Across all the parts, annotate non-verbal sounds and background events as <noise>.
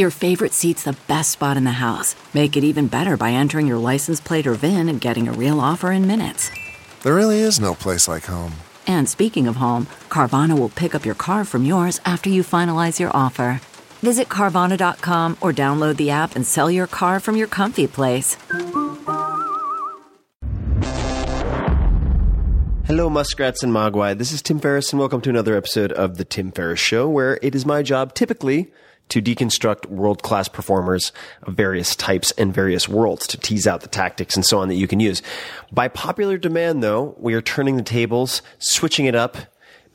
Your favorite seat's the best spot in the house. Make it even better by entering your license plate or VIN and getting a real offer in minutes. There really is no place like home. And speaking of home, Carvana will pick up your car from yours after you finalize your offer. Visit Carvana.com or download the app and sell your car from your comfy place. Hello, muskrats and mogwai. This is Tim Ferriss, and welcome to another episode of The Tim Ferriss Show, where it is my job typically to deconstruct world class performers of various types and various worlds to tease out the tactics and so on that you can use. By popular demand, though, we are turning the tables, switching it up,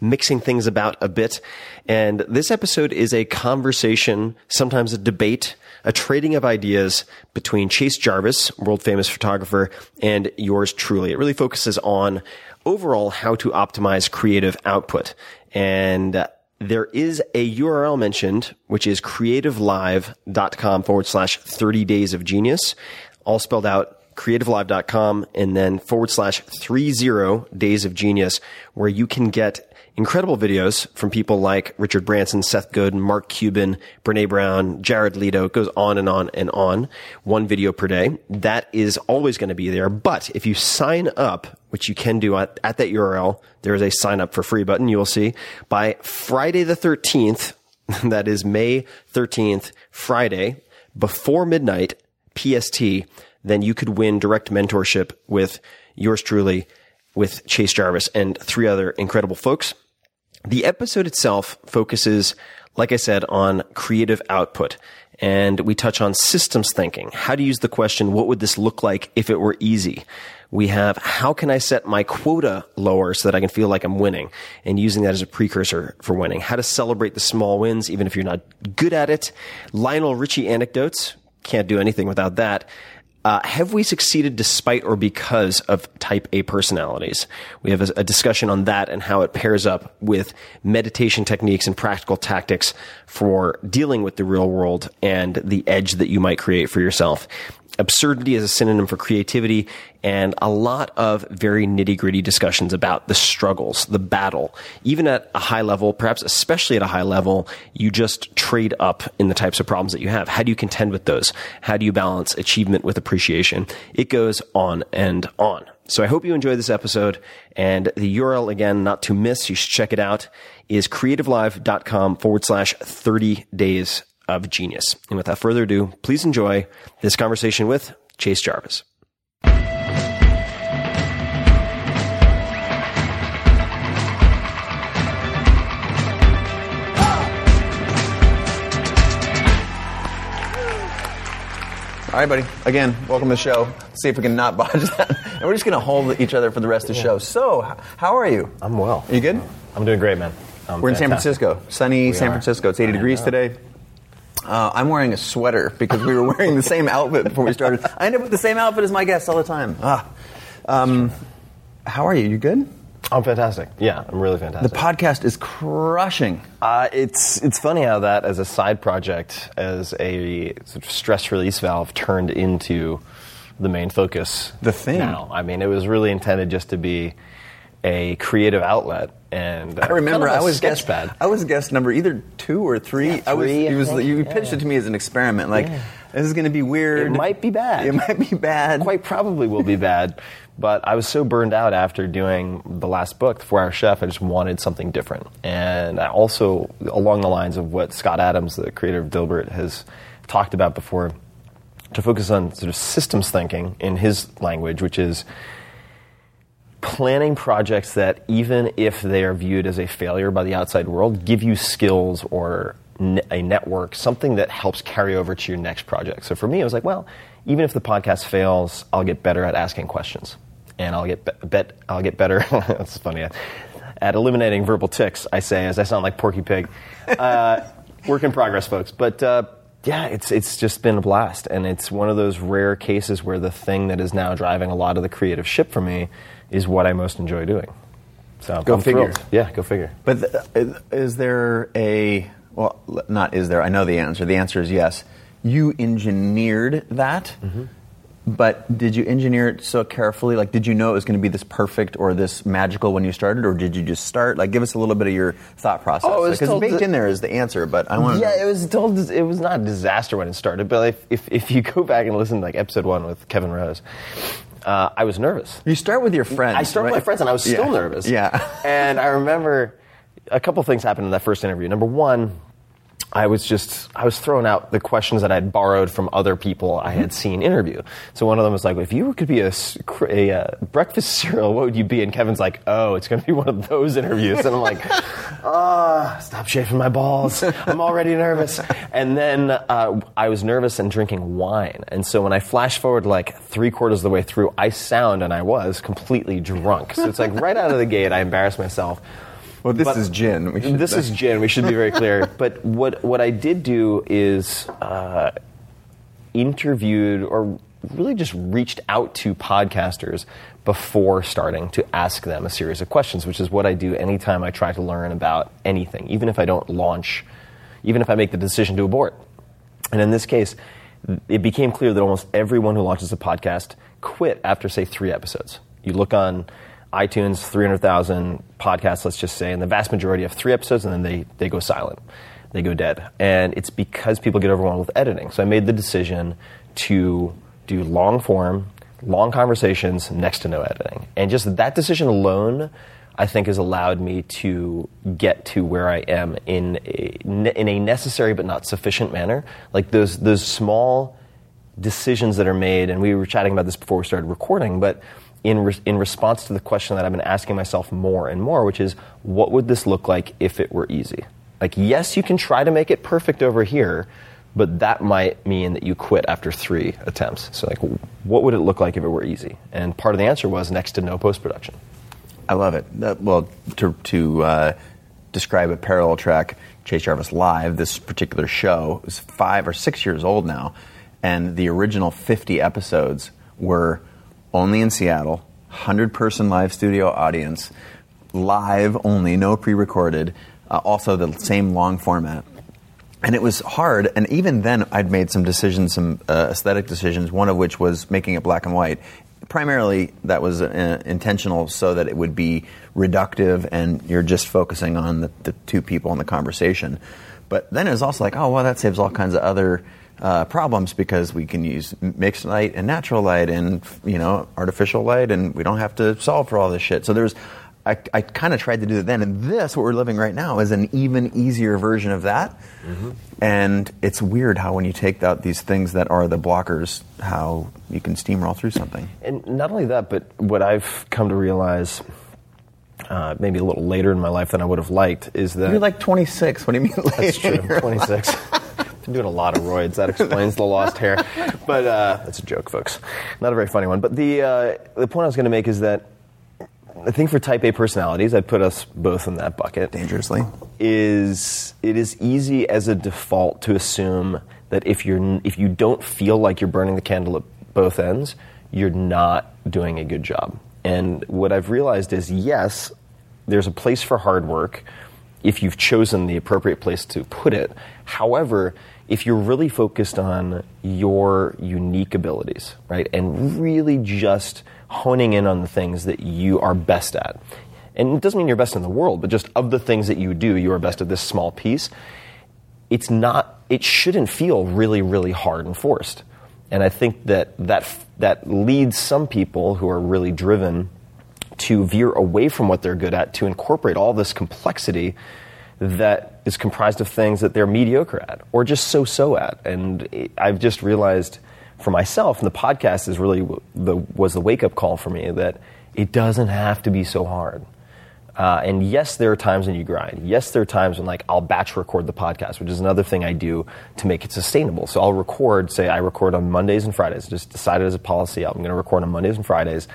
mixing things about a bit. And this episode is a conversation, sometimes a debate, a trading of ideas between Chase Jarvis, world famous photographer, and yours truly. It really focuses on overall how to optimize creative output. And there is a URL mentioned, which is creativelive.com forward slash 30 days of genius, all spelled out creativelive.com and then forward slash 30 days of genius, where you can get incredible videos from people like Richard Branson, Seth Godin, Mark Cuban, Brene Brown, Jared Leto. It goes on and on and on. One video per day. That is always going to be there. But if you sign up, which you can do at, at that URL, there is a sign up for free button. You will see by Friday the 13th. <laughs> That is May 13th, Friday, before midnight PST. Then you could win direct mentorship with yours truly, with Chase Jarvis and three other incredible folks. The episode itself focuses, like I said, on creative output. And we touch on systems thinking, how to use the question, what would this look like if it were easy? We have, how can I set my quota lower so that I can feel like I'm winning and using that as a precursor for winning? How to celebrate the small wins, even if you're not good at it. Lionel Richie anecdotes. Can't do anything without that. Uh, have we succeeded despite or because of type A personalities? We have a, a, discussion on that and how it pairs up with meditation techniques and practical tactics for dealing with the real world and the edge that you might create for yourself. Absurdity is a synonym for creativity and a lot of very nitty gritty discussions about the struggles, the battle. Even at a high level, perhaps especially at a high level, you just trade up in the types of problems that you have. How do you contend with those? How do you balance achievement with appreciation? It goes on and on. So I hope you enjoyed this episode and the URL again, not to miss, you should check it out, is creativelive.com forward slash 30 days of genius. And without further ado, please enjoy this conversation with Chase Jarvis. All right, buddy. Again, welcome to the show. Let's see if we can not <laughs> bodge that. And we're just going to hold each other for the rest of the show. So, how are you? I'm well. Are you good? I'm doing great, man. I'm We're in San. Francisco. Sunny San are. Francisco. It's 80 I degrees know. today. Uh, I'm wearing a sweater because we were wearing the <laughs> same outfit before we started. I end up with the same outfit as my guests all the time. Ah. Um, how are you? You good? I'm fantastic. Yeah, I'm really fantastic. The podcast is crushing. uh, it's it's funny how that, as a side project, as a sort of stress release valve, turned into the main focus. The thing. Now, I mean, it was really intended just to be a creative outlet, and uh, I remember kind of I a was guest. sketchpad. I was guest number either two or three. Yeah, I was. I was think. you pitched Yeah. it to me as an experiment. Like this is going to be weird. It might be bad. It might be bad. quite probably will be bad. But I was so burned out after doing the last book, The Four Hour Chef, I just wanted something different. And I also, along the lines of what Scott Adams, the creator of Dilbert, has talked about before, to focus on sort of systems thinking in his language, which is planning projects that, even if they are viewed as a failure by the outside world, give you skills or a network, something that helps carry over to your next project. So for me, it was like, well, even if the podcast fails, I'll get better at asking questions, and I'll get be- bet I'll get better. <laughs> that's funny. At eliminating verbal tics, I say as I sound like Porky Pig. Uh, <laughs> work in progress, folks. But uh, yeah, it's it's just been a blast, and it's one of those rare cases where the thing that is now driving a lot of the creative ship for me is what I most enjoy doing. So Go I'm figure. thrilled. Yeah, go figure. But th- is there a well? Not is there? I know the answer. The answer is yes. You engineered that, Mm-hmm. but did you engineer it so carefully? Like, did you know it was going to be this perfect or this magical when you started, or did you just start? Like, give us a little bit of your thought process. Oh, it was because told baked to- in there is the answer. But I want to. Yeah, it was told. It was not a disaster when it started, but if if, if you go back and listen to like episode one with Kevin Rose, uh, I was nervous. You start with your friends. I started with my friends, and I was still Yeah. nervous. Yeah. and I remember a couple things happened in that first interview. Number one, I was just I was throwing out the questions that I'd borrowed from other people I had seen interview. So one of them was like, "If you could be a, cr- a, uh, breakfast <laughs> cereal, what would you be?" And Kevin's like, "Oh, it's going to be one of those interviews." And I'm like, <laughs> "Ah, stop shaving my balls. I'm already nervous." And then uh, I was nervous and drinking wine. And so when I flash forward like three quarters of the way through, I sound and I was completely drunk. So it's like right out of the gate, I embarrassed myself. Well, this But- is gin. Should This is gin. We should be very clear. <laughs> but what what I did do is uh, interviewed or really just reached out to podcasters before starting to ask them a series of questions, which is what I do anytime I try to learn about anything, even if I don't launch, even if I make the decision to abort. And in this case, it became clear that almost everyone who launches a podcast quit after, say, three episodes. You look on iTunes, 300,000 podcasts, let's just say, and the vast majority have three episodes and then they, they go silent. They go dead. And it's because people get overwhelmed with editing. So I made the decision to do long form, long conversations, next to no editing. And just that decision alone, I think, has allowed me to get to where I am in a, in a necessary but not sufficient manner. Like those, those small decisions that are made, and we were chatting about this before we started recording, but in, re- in response to the question that I've been asking myself more and more, which is, what would this look like if it were easy? Like, yes, you can try to make it perfect over here, but that might mean that you quit after three attempts. So, like, what would it look like if it were easy? And part of the answer was next to no post production. I love it. That, well, to, to uh, describe a parallel track, Chase Jarvis Live, this particular show is five or six years old now, and the original 50 episodes were only in Seattle, 100 person live studio audience, live only, no pre recorded, uh, also the same long format. And it was hard, and even then, I'd made some decisions, some uh, aesthetic decisions. One of which was making it black and white. Primarily, that was uh, intentional, so that it would be reductive, and you're just focusing on the, the two people in the conversation. But then it was also like, oh, well, that saves all kinds of other uh, problems because we can use mixed light and natural light, and you know, artificial light, and we don't have to solve for all this shit. So there's I, I kind of tried to do that then, and this, what we're living right now, is an even easier version of that. Mm-hmm. And it's weird how when you take out these things that are the blockers, how you can steamroll through something. And not only that, but what I've come to realize, uh, maybe a little later in my life than I would have liked, is that You're like 26. What do you mean? Later? That's true. 26. <laughs> Been doing a lot of roids. That explains the lost hair. <laughs> But uh, that's a joke, folks. Not a very funny one. But the uh, the point I was going to make is that I think for Type A personalities, I'd put us both in that bucket. Dangerously. Is it is easy as a default to assume that if you're if you don't feel like you're burning the candle at both ends, you're not doing a good job. And what I've realized is yes, there's a place for hard work if you've chosen the appropriate place to put it. However, if you're really focused on your unique abilities, right, and really just honing in on the things that you are best at, and it doesn't mean you're best in the world, but just of the things that you do, you are best at this small piece. It's not. It shouldn't feel really, really hard and forced. And I think that that that leads some people who are really driven to veer away from what they're good at to incorporate all this complexity that is comprised of things that they're mediocre at or just so so at. And I've just realized for myself, and the podcast is really the was the wake up call for me that it doesn't have to be so hard. Uh, and yes, there are times when you grind. Yes, there are times when like I'll batch record the podcast, which is another thing I do to make it sustainable. So I'll record, say I record on Mondays and Fridays. Just decided as a policy, I'm going to record on Mondays and Fridays.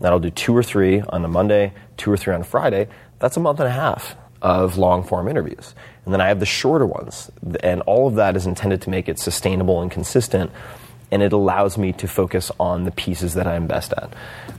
Then I'll do two or three on a Monday, two or three on a Friday. That's a month and a half of long form interviews. And then I have the shorter ones. And all of that is intended to make it sustainable and consistent and it allows me to focus on the pieces that I'm best at.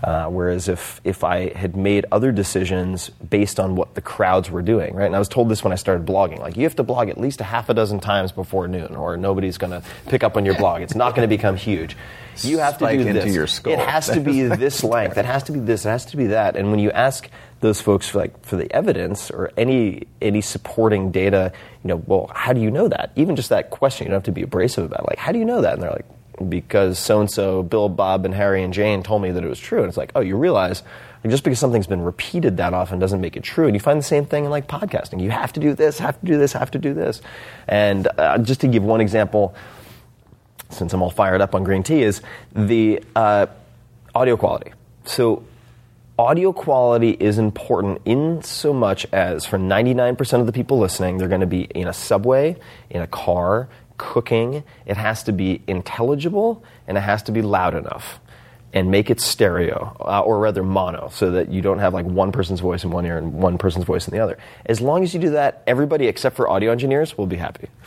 Uh, whereas if if I had made other decisions based on what the crowds were doing, right? And I was told this when I started blogging, like you have to blog at least a half a dozen times before noon, or nobody's going to pick up on your blog. It's not going to become huge. You have to Spike do this. It has to be <laughs> this length. It has to be this. It has to be that. And when you ask those folks for like for the evidence or any any supporting data, you know, well, how do you know that? Even just that question, you don't have to be abrasive about. It. Like, how do you know that? And they're like, because so and so, Bill, Bob, and Harry and Jane told me that it was true. And it's like, oh, you realize just because something's been repeated that often doesn't make it true. And you find the same thing in like podcasting. You have to do this, have to do this, have to do this. And uh, just to give one example, since I'm all fired up on green tea, is the uh, audio quality. So, audio quality is important in so much as for 99% of the people listening, they're going to be in a subway, in a car, cooking. It has to be intelligible and it has to be loud enough. And make it stereo, uh, or rather mono, so that you don't have like one person's voice in one ear and one person's voice in the other. As long as you do that, everybody except for audio engineers will be happy. <laughs>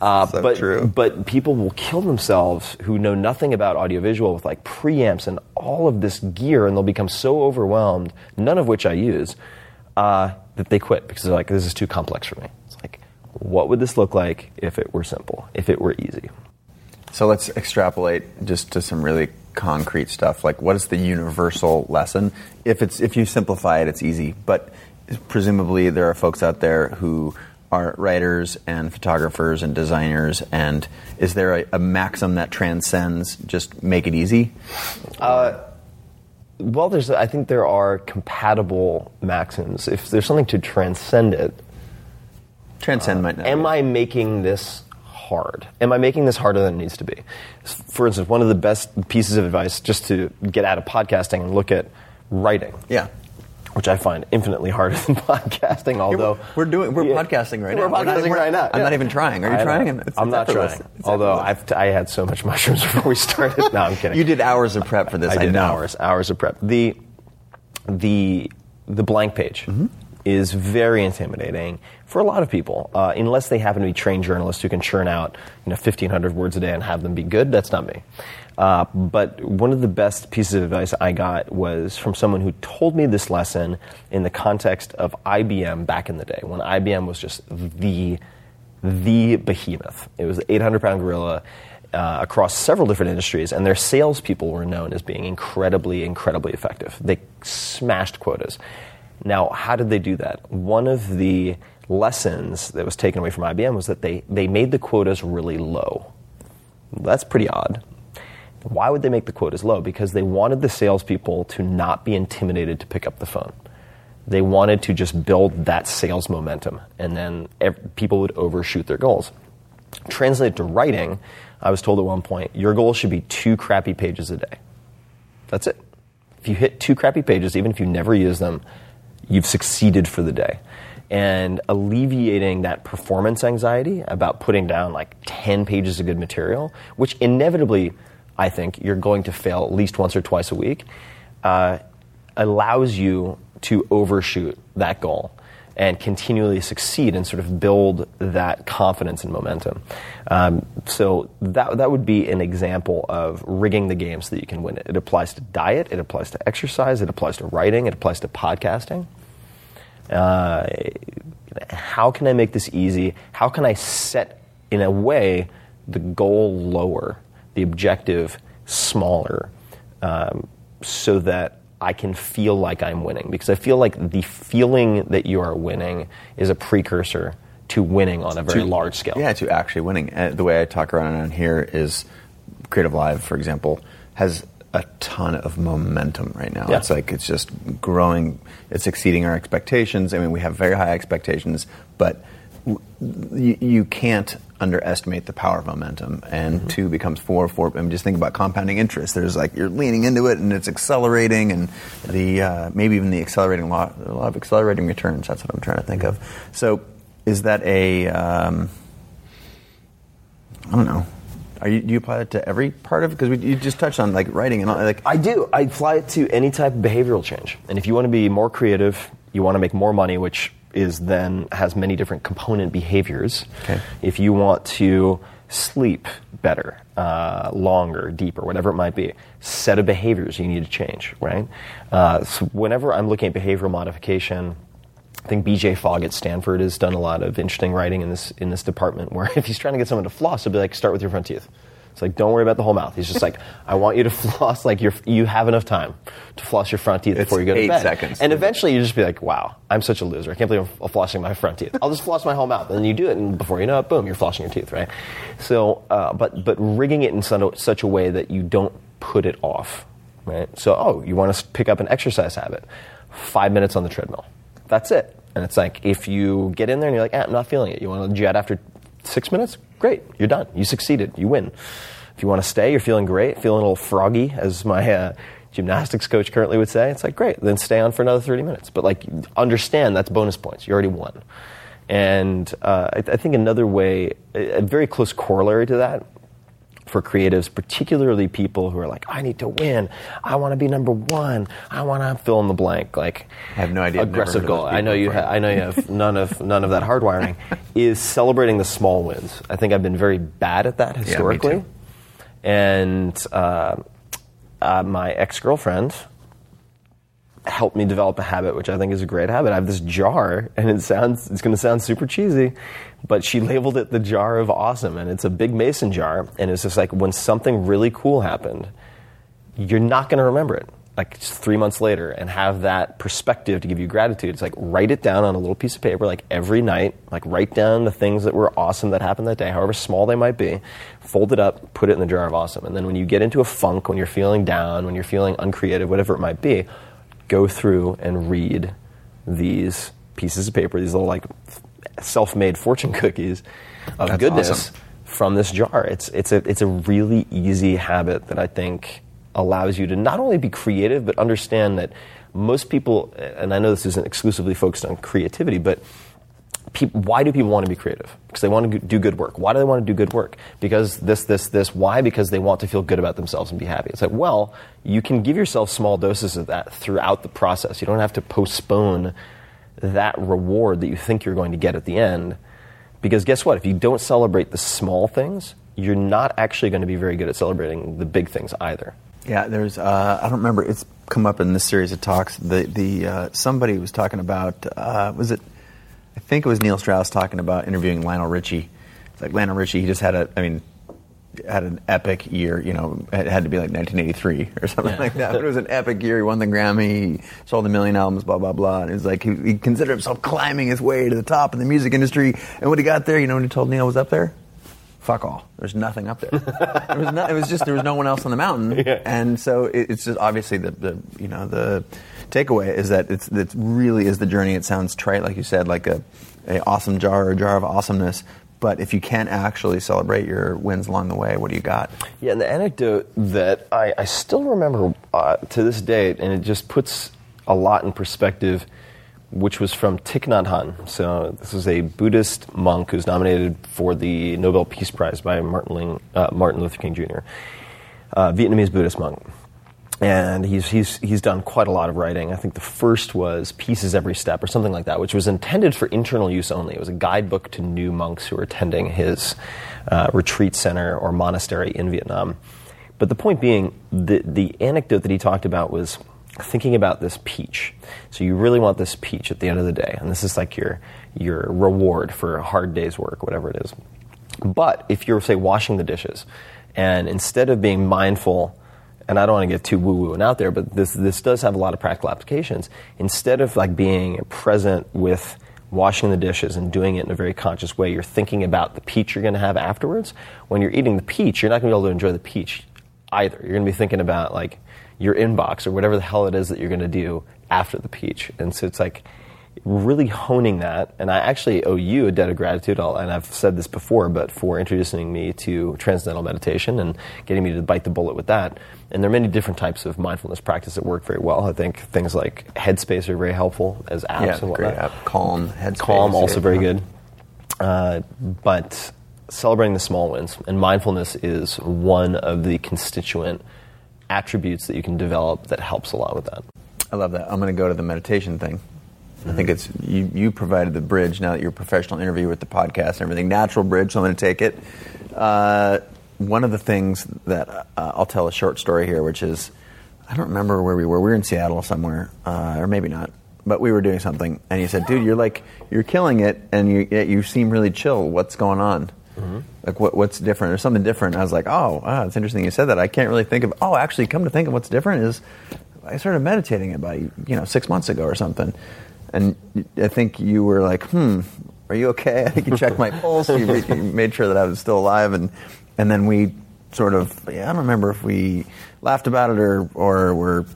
Uh, so but, true. but people will kill themselves who know nothing about audiovisual with like preamps and all of this gear, and they'll become so overwhelmed, none of which I use, uh, that they quit because they're like, this is too complex for me. What would this look like if it were simple, if it were easy? So let's extrapolate just to some really concrete stuff. Like, what is the universal lesson? If it's if you simplify it, it's easy. But presumably, there are folks out there who are writers and photographers and designers. And is there a, a maxim that transcends just make it easy? Uh, well, there's, I think there are compatible maxims. If there's something to transcend it, Transcend might not. am be. I making this hard? Am I making this harder than it needs to be? For instance, one of the best pieces of advice just to get out of podcasting and look at writing. Yeah. Which I find infinitely harder <laughs> than podcasting, although we're doing we're Yeah. podcasting right We're now. We're podcasting right now. I'm yeah. not even trying. Are you I know. trying? It's- I'm it's not effortless. trying. It's although. I've, I had so much <laughs> mushrooms before we started. No, I'm kidding. You did hours of prep for this. I did know. hours, hours of prep. The the the blank page mm-hmm. Is very intimidating for a lot of people, uh, unless they happen to be trained journalists who can churn out you know 1,500 words a day and have them be good. That's not me. Uh, but one of the best pieces of advice I got was from someone who told me this lesson in the context of IBM back in the day, when IBM was just the the behemoth. It was the 800 pound gorilla uh, across several different industries, and their salespeople were known as being incredibly, incredibly effective. They smashed quotas. Now, how did they do that? One of the lessons that was taken away from IBM was that they, they made the quotas really low. That's pretty odd. Why would they make the quotas low? Because they wanted the salespeople to not be intimidated to pick up the phone. They wanted to just build that sales momentum, and then ev- people would overshoot their goals. Translated to writing, I was told at one point, your goal should be two crappy pages a day. That's it. If you hit two crappy pages, even if you never use them, you've succeeded for the day. And alleviating that performance anxiety about putting down like 10 pages of good material, which inevitably, I think, you're going to fail at least once or twice a week, uh, allows you to overshoot that goal and continually succeed and sort of build that confidence and momentum. Um, so that that would be an example of rigging the game so that you can win it. It applies to diet, it applies to exercise, it applies to writing, it applies to podcasting. Uh, how can I make this easy? How can I set, in a way, the goal lower, the objective smaller, um, so that I can feel like I'm winning? Because I feel like the feeling that you are winning is a precursor to winning on a very To- large scale. Yeah, to actually winning. Uh, the way I talk around on here is Creative Live, for example, has a ton of momentum right now. Yeah. It's like it's just growing. It's exceeding our expectations. I mean, we have very high expectations, but you, you can't underestimate the power of momentum. And Mm-hmm. two becomes four. Four. I mean, just think about compounding interest. There's like you're leaning into it, and it's accelerating, and the uh, maybe even the accelerating law, a lot of accelerating returns. That's what I'm trying to think of. So, is that a um, I don't know. Are you, do you apply it to every part of it? Because you just touched on like writing and all, like I do. I apply it to any type of behavioral change. And if you want to be more creative, you want to make more money, which is then has many different component behaviors. Okay. If you want to sleep better, uh, longer, deeper, whatever it might be, set of behaviors you need to change, right? Uh, so whenever I'm looking at behavioral modification, I think BJ Fogg at Stanford has done a lot of interesting writing in this in this department. Where <laughs> if he's trying to get someone to floss, he'll be like, "Start with your front teeth." It's like, don't worry about the whole mouth. He's just like, <laughs> I want you to floss like you're, you have enough time to floss your front teeth It's before you go to eight bed. seconds. And eventually you just be like, wow, I'm such a loser. I can't believe I'm flossing my front teeth. I'll just floss my whole mouth. And then you do it, and before you know it, boom, you're flossing your teeth, right? So, uh, but, but rigging it in such such a way that you don't put it off, right? So, oh, you want to pick up an exercise habit. Five minutes on the treadmill. That's it. And it's like, if you get in there and you're like, eh, I'm not feeling it, you want to jet after six minutes? Great, you're done. You succeeded. You win. If you want to stay, you're feeling great, feeling a little froggy, as my uh, gymnastics coach currently would say. It's like, great, then stay on for another 30 minutes. But like, understand that's bonus points. You already won. And uh, I, I think another way, a, very close corollary to that for creatives, particularly people who are like, I need to win. I want to be number one. I want to fill in the blank. Like, I have no idea. Aggressive goal. I know you. Ha- I know you have <laughs> none of none of that hardwiring. is celebrating the small wins. I think I've been very bad at that historically. too. And uh, uh, my ex girlfriend helped me develop a habit, which I think is a great habit. I have this jar, and it sounds it's going to sound super cheesy, but she labeled it the jar of awesome, and it's a big mason jar, and it's just like when something really cool happened, you're not going to remember it like three months later and have that perspective to give you gratitude. It's like write it down on a little piece of paper, like every night, like write down the things that were awesome that happened that day, however small they might be, fold it up, put it in the jar of awesome. And then when you get into a funk, when you're feeling down, when you're feeling uncreative, whatever it might be, go through and read these pieces of paper, these little like self-made fortune cookies of That's goodness awesome. from this jar. It's it's a it's a really easy habit that I think allows you to not only be creative but understand that most people and I know this isn't exclusively focused on creativity, but peop why do people want to be creative? Because they want to do good work. Why do they want to do good work? Because this, this, this. Why? Because they want to feel good about themselves and be happy. It's like, well, you can give yourself small doses of that throughout the process. You don't have to postpone that reward that you think you're going to get at the end. Because guess what? If you don't celebrate the small things, you're not actually going to be very good at celebrating the big things either. Yeah, there's. Uh, I don't remember. It's come up in this series of talks. The the uh, somebody was talking about. Uh, was it? I think it was Neil Strauss talking about interviewing Lionel Richie. It's like Lionel Richie. He just had a. I mean, had an epic year. You know, it had to be like 1983 or <laughs> something like that. But it was an epic year. He won the Grammy. He sold a million albums. Blah blah blah. And it was like he, he considered himself climbing his way to the top in the music industry. And when he got there, you know, when he told Neil was up there. Fuck all. There's nothing up there. there was no, it was just there was no one else on the mountain, <laughs> and so it, it's just obviously the, the you know the takeaway is that it's it really is the journey. It sounds trite, like you said, like a, a awesome jar or a jar of awesomeness. But if you can't actually celebrate your wins along the way, what do you got? Yeah, and the anecdote that I, I still remember uh, to this date, and it just puts a lot in perspective, which was from Thich Nhat Hanh. So this is a Buddhist monk who's nominated for the Nobel Peace Prize by Martin, Ling, uh, Martin Luther King Jr., uh, Vietnamese Buddhist monk. And he's, he's, he's done quite a lot of writing. I think the first was Peace Is Every Step, or something like that, which was intended for internal use only. It was a guidebook to new monks who were attending his uh, retreat center or monastery in Vietnam. But the point being, the, the anecdote that he talked about was thinking about this peach. So you really want this peach at the end of the day, and this is like your, your reward for a hard day's work, whatever it is. But if you're, say, washing the dishes, and instead of being mindful, and I don't want to get too woo woo and out there, but this this does have a lot of practical applications. Instead of like being present with washing the dishes and doing it in a very conscious way, you're thinking about the peach you're going to have afterwards. When you're eating the peach, you're not going to be able to enjoy the peach either. You're going to be thinking about like your inbox or whatever the hell it is that you're going to do after the peach. And so it's like really honing that. And I actually owe you a debt of gratitude, I'll- and I've said this before, but for introducing me to transcendental meditation and getting me to bite the bullet with that. And there are many different types of mindfulness practice that work very well. I think things like Headspace are very helpful as apps yeah, and whatnot. great app. Calm, Headspace. Calm, also very good. Uh, but celebrating the small wins and mindfulness is one of the constituent attributes that you can develop that helps a lot with that. I love that. I'm going to go to the meditation thing. I think it's you. You provided the bridge. Now that you're a professional interviewer with the podcast and everything, natural bridge. So I'm going to take it. Uh, one of the things that uh, I'll tell a short story here, which is I don't remember where we were. We were in Seattle somewhere, uh, or maybe not. But we were doing something, and he said, "Dude, you're like you're killing it, and you you seem really chill. What's going on? Like what, what's different? There's something different." I was like, "Oh, ah, it's interesting you said that. I can't really think of. Oh, actually, come to think of what's different is I started meditating about you know six months ago or something, and I think you were like, hmm, are you okay? I think you checked my <laughs> pulse. You, re- you made sure that I was still alive, and and then we sort of yeah, I don't remember if we laughed about it or or were.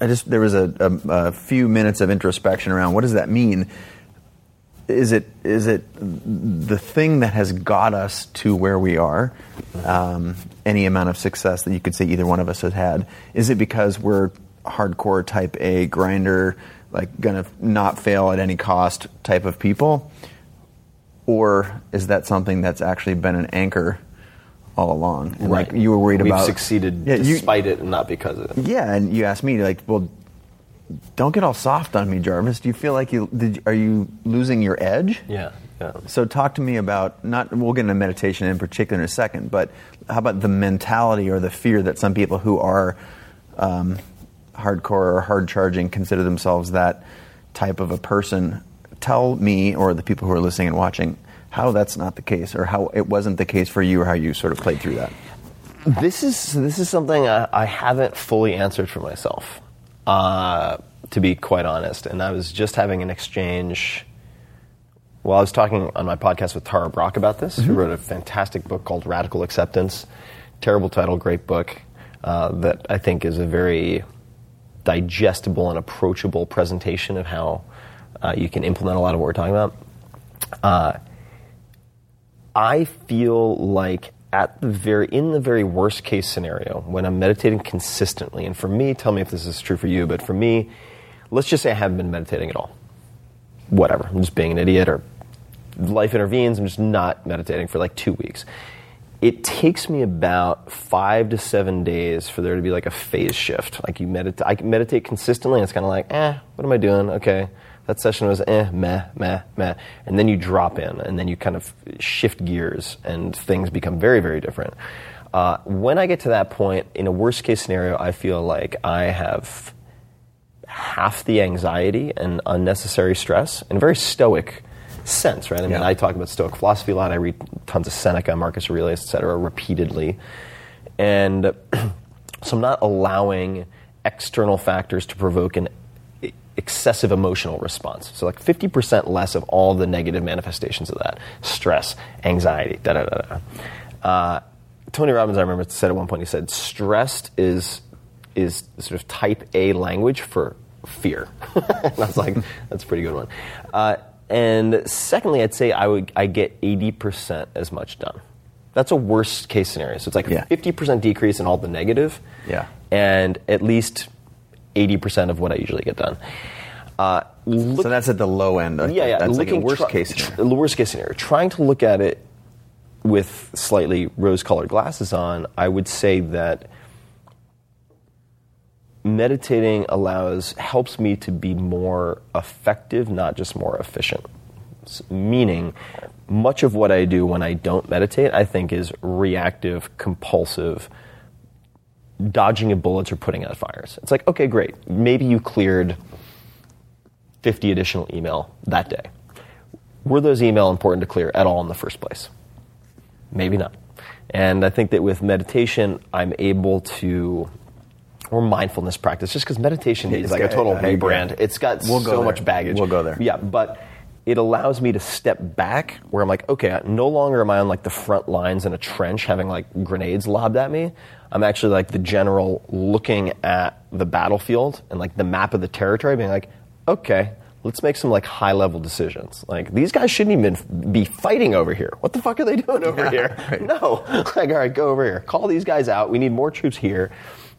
I just there was a, a, a few minutes of introspection around what does that mean. Is it is it the thing that has got us to where we are? Um, any amount of success that you could say either one of us has had. Is it because we're hardcore type A grinder, like gonna not fail at any cost type of people, or is that something that's actually been an anchor all along? And like you were worried We've about succeeded Yeah, you- despite it and not because of it. yeah, and you asked me like, well, don't get all soft on me, Jarvis. Do you feel like you did, are you losing your edge? Yeah, yeah. So talk to me about not. We'll get into meditation in particular in a second, but how about the mentality or the fear that some people who are um, hardcore or hard charging consider themselves that type of a person? Tell me or the people who are listening and watching how that's not the case, or how it wasn't the case for you, or how you sort of played through that. This is this is something I, I haven't fully answered for myself, uh, to be quite honest. And I was just having an exchange. Well, I was talking on my podcast with Tara Brach about this, who wrote a fantastic book called Radical Acceptance. Terrible title, great book uh, that I think is a very digestible and approachable presentation of how uh, you can implement a lot of what we're talking about. Uh, I feel like at the very in the very worst case scenario, when I'm meditating consistently, and for me, tell me if this is true for you, but for me, let's just say I haven't been meditating at all. Whatever, I'm just being an idiot, or life intervenes, I'm just not meditating for like two weeks. It takes me about five to seven days for there to be like a phase shift. Like you meditate, I meditate consistently, and it's kind of like, eh, what am I doing? Okay, that session was eh, meh, meh, meh. And then you drop in and then you kind of shift gears and things become very, very different. Uh, when I get to that point, in a worst case scenario, I feel like I have half the anxiety and unnecessary stress in a very stoic sense, right? I mean, Yeah. I talk about stoic philosophy a lot. I read tons of Seneca, Marcus Aurelius, et cetera, repeatedly. And <clears throat> so I'm not allowing external factors to provoke an excessive emotional response. So like 50% less of all the negative manifestations of that. Stress, anxiety, da da da da. Uh, Tony Robbins, I remember, said at one point, he said, stressed is, is sort of type A language for fear. <laughs> that's like that's a pretty good one. Uh, and secondly, I'd say I would I get eighty percent as much done. That's a worst case scenario. So it's like Yeah. fifty percent decrease in all the negative, Yeah. and at least eighty percent of what I usually get done. Uh, look- so that's at the low end. yeah, yeah. That's like a worst try- case scenario. The worst case scenario. Trying to look at it with slightly rose-colored glasses on, I would say that meditating allows helps me to be more effective, not just more efficient. Meaning, much of what I do when I don't meditate, I think, is reactive, compulsive, dodging of bullets or putting out fires. It's like, okay, great. Maybe you cleared 50 additional email that day. Were those email important to clear at all in the first place? Maybe not. And I think that with meditation, I'm able to, or mindfulness practice, just because meditation is like a total agree. rebrand. It's got We'll so there. much baggage. We'll go there. Yeah, but it allows me to step back where I'm like, okay, no longer am I on like the front lines in a trench having like grenades lobbed at me. I'm actually like the general looking at the battlefield and like the map of the territory, being like, okay, let's make some like high level decisions. Like these guys shouldn't even be fighting over here. What the fuck are they <laughs> doing over here? <laughs> No, <laughs> like all right, go over here. Call these guys out. We need more troops here.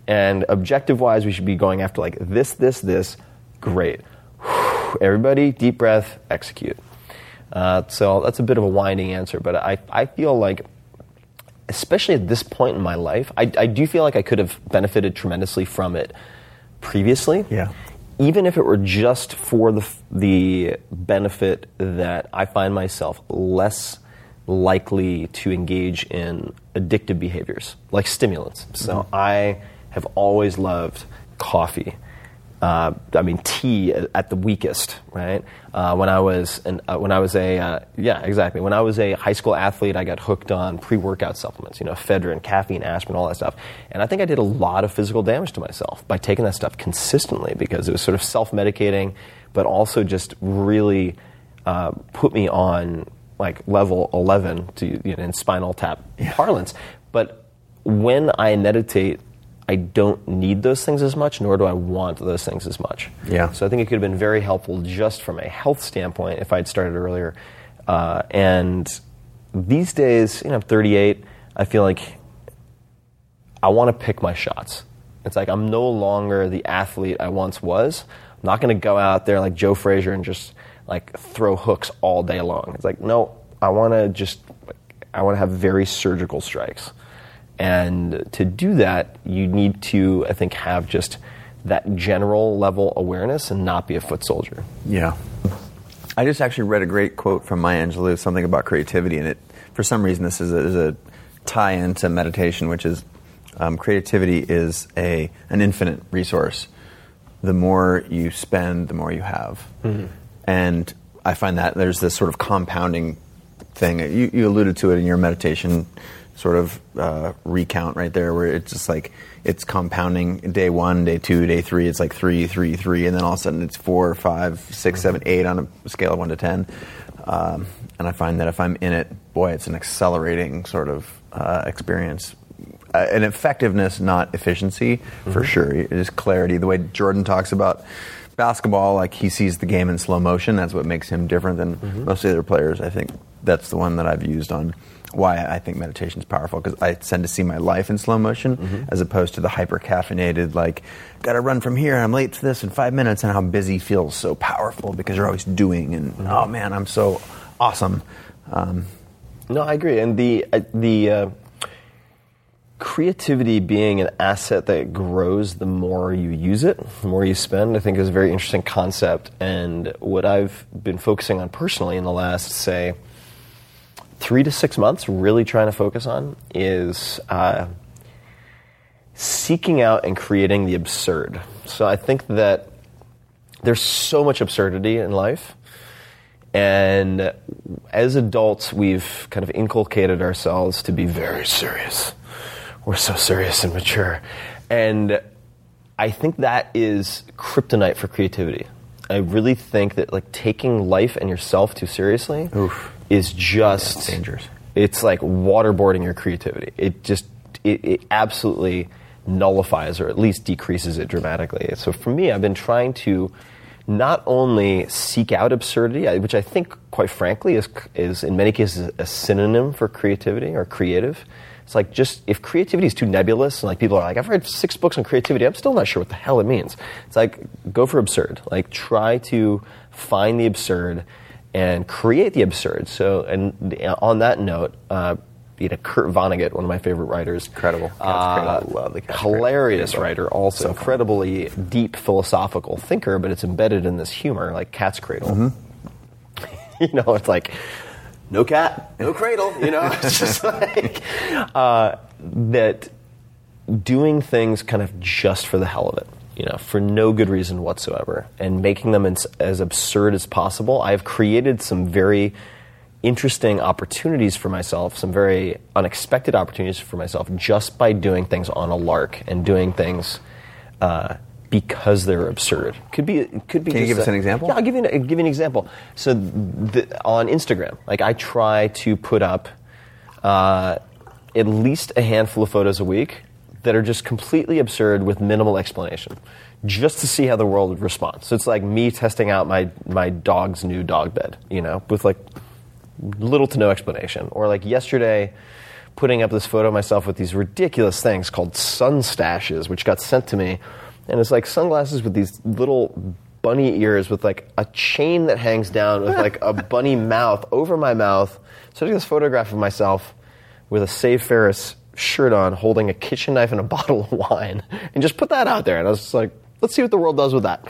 And objective wise, we should be going after like this, this, this. Great. <sighs> Everybody, deep breath, execute. Uh, so that's a bit of a winding answer, but I, I feel like, especially at this point in my life, I, I do feel like I could have benefited tremendously from it previously. Yeah. Even if it were just for the, the benefit that I find myself less likely to engage in addictive behaviors, like stimulants. So mm-hmm. I have always loved coffee. Uh, I mean, tea at the weakest, right? Uh, when I was an, uh, when I was a uh, yeah, exactly. When I was a high school athlete, I got hooked on pre-workout supplements, you know, ephedrine, caffeine, aspirin, all that stuff. And I think I did a lot of physical damage to myself by taking that stuff consistently because it was sort of self-medicating, but also just really uh, put me on like level 11 to you know, in spinal tap parlance. But when I meditate, I don't need those things as much, nor do I want those things as much. Yeah. So I think it could have been very helpful just from a health standpoint if I'd started earlier. Uh, and these days, you know, I'm 38. I feel like I want to pick my shots. It's like I'm no longer the athlete I once was. I'm not going to go out there like Joe Frazier and just like throw hooks all day long. It's like no, I want to just I want to have very surgical strikes. And to do that, you need to I think have just that general level awareness and not be a foot soldier. Yeah. I just actually read a great quote from Maya Angelou, something about creativity, and it, for some reason, this is a, is a tie into meditation, which is um, creativity is a an infinite resource. The more you spend, the more you have, and I find that there's this sort of compounding thing. You, you alluded to it in your meditation sort of uh, recount right there, where it's just like it's compounding day one, day two, day three. It's like three, three, three, and then all of a sudden it's four, five, six, seven, eight on a scale of one to ten. Um, and I find that if I'm in it, boy, it's an accelerating sort of uh, experience. Uh, an effectiveness, not efficiency, for sure. It is clarity. The way Jordan talks about basketball, like he sees the game in slow motion. That's what makes him different than most of the other players. I think that's the one that I've used on why I think meditation is powerful because I tend to see my life in slow motion as opposed to the hyper caffeinated, like, got to run from here. I'm late to this in five minutes, and how busy feels so powerful because you're always doing, and oh man, I'm so awesome. Um, No, I agree. And the uh, the uh, creativity being an asset that grows the more you use it, the more you spend, I think is a very interesting concept. And what I've been focusing on personally in the last, say, three to six months, really trying to focus on is uh, seeking out and creating the absurd. So I think that there's so much absurdity in life. And as adults, we've kind of inculcated ourselves to be very serious. We're so serious and mature. And I think that is kryptonite for creativity. I really think that like taking life and yourself too seriously is just dangerous. It's like waterboarding your creativity. It just it, it absolutely nullifies or at least decreases it dramatically. So for me, I've been trying to not only seek out absurdity, which I think, quite frankly, is, is in many cases a synonym for creativity or creative. It's like just if creativity is too nebulous, and like people are like, I've read six books on creativity, I'm still not sure what the hell it means. It's like go for absurd. Like try to find the absurd and create the absurd. So, and on that note, uh, you know, Kurt Vonnegut, one of my favorite writers, Incredible. Uh, Love the hilarious writer, also So incredibly deep philosophical thinker, but it's embedded in this humor, like Cat's Cradle. Mm-hmm. <laughs> you know, it's like no cat, no cradle. You know, <laughs> it's just <laughs> like uh, that doing things kind of just for the hell of it. You know, for no good reason whatsoever, and making them as, as absurd as possible. I've created some very interesting opportunities for myself, some very unexpected opportunities for myself, just by doing things on a lark and doing things uh, because they're absurd. Could be, could be. Can you give us an example? Yeah, I'll give you an, give you an example. So, the, on Instagram, like I try to put up uh, at least a handful of photos a week that are just completely absurd with minimal explanation, just to see how the world would respond. So it's like me testing out my my dog's new dog bed, you know, with like little to no explanation. Or like yesterday, putting up this photo of myself with these ridiculous things called sun stashes, which got sent to me, and it's like sunglasses with these little bunny ears with like a chain that hangs down with like a bunny mouth over my mouth. So I took this photograph of myself with a Save Ferris shirt on, holding a kitchen knife and a <laughs> bottle of wine, and just put that out there. And I was like, let's see what the world does with that.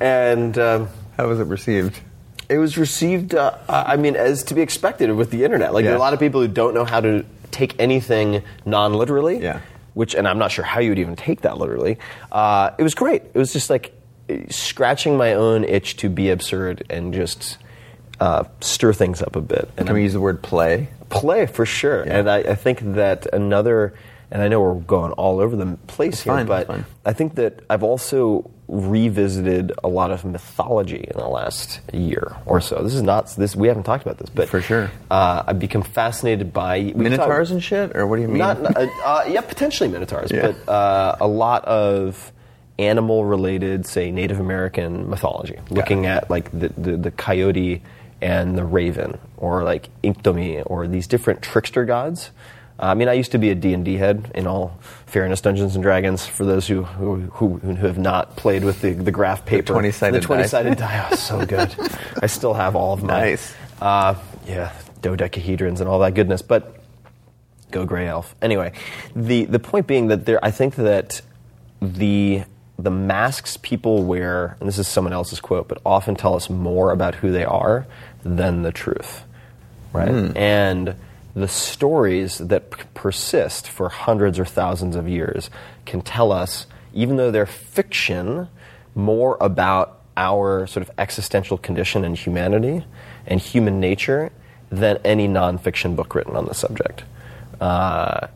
And um, How was it received? it was received, uh, I mean, as to be expected with the internet. Like, there are a lot of people who don't know how to take anything non literally. Yeah. Which, and I'm not sure how you would even take that literally. Uh, it was great. It was just like uh, scratching my own itch to be absurd and just uh, stir things up a bit. And Can we use the word play? Play for sure. Yeah. And I, I think that another, and I know we're going all over the place here, fine, but. I think that I've also revisited a lot of mythology in the last year or so. This is not this. We haven't talked about this, but For sure. uh, I've become fascinated by Minotaurs talked- and shit? Or what do you mean? Not, uh, uh, yeah, potentially minotaurs, Yeah. but uh, a lot of animal-related, say, Native American mythology, looking at like the, the, the coyote and the raven, or like Inktomi, or these different trickster gods. Uh, I mean, I used to be a D&D head in all fairness, Dungeons and Dragons. For those who who, who, who have not played with the, the graph paper, 20-sided the twenty-sided <laughs> die, oh, so good. I still have all of my Nice. uh, yeah, dodecahedrons and all that goodness. But go gray elf. Anyway, the the point being that there, I think that the the masks people wear, and this is someone else's quote, but often tell us more about who they are than the truth, right? And the stories that p- persist for hundreds or thousands of years can tell us, even though they're fiction, more about our sort of existential condition and humanity and human nature than any nonfiction book written on the subject. Uh,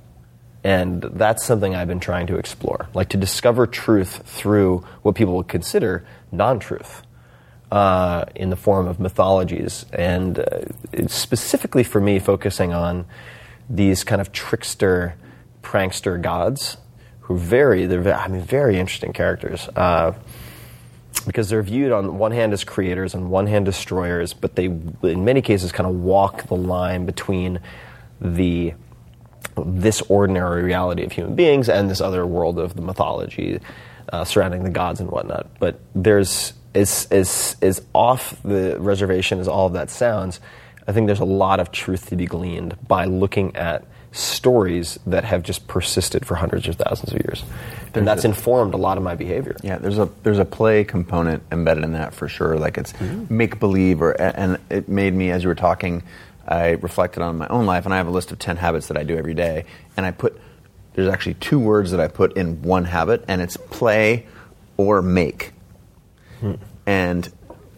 and that's something I've been trying to explore, like to discover truth through what people would consider non-truth uh, in the form of mythologies, and uh, specifically for me focusing on these kind of trickster, prankster gods who very, they're, I mean, very interesting characters. Uh, because they're viewed on one hand as creators, and one hand destroyers, but they, in many cases, kind of walk the line between the this ordinary reality of human beings and this other world of the mythology uh, surrounding the gods and whatnot. But there's as as as off the reservation as all of that sounds. I think there's a lot of truth to be gleaned by looking at stories that have just persisted for hundreds of thousands of years, and that's informed a lot of my behavior. Yeah, there's a there's a play component embedded in that for sure. Like it's Mm-hmm. make believe, or and it made me as you were talking, I reflected on my own life, and I have a list of ten habits that I do every day, and I put there's actually two words that I put in one habit, and it's play or make, Hmm. And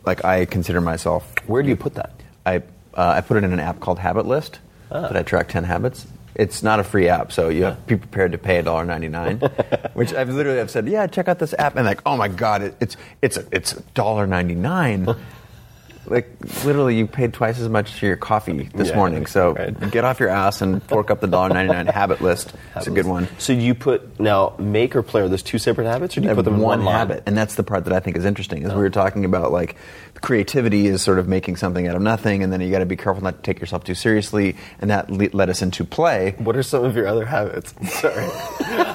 like I consider myself. Where do you put that? I uh, I put it in an app called Habit List Ah. that I track ten habits. It's not a free app, so you have to be prepared to pay $1.99. <laughs> which I've literally have said, yeah, check out this app, and like, oh my god, it, it's it's it's $1.99. like literally, you paid twice as much for your coffee this Yeah, morning. So right. <laughs> get off your ass and fork up the $1.99 habit list. It's a good one. So you put now make or play? Are those two separate habits, or do you I put them one one habit, and that's the part that I think is interesting. Is we oh. were talking about like creativity is sort of making something out of nothing, and then you got to be careful not to take yourself too seriously, and that le- led us into play. What are some of your other habits? <laughs> Sorry,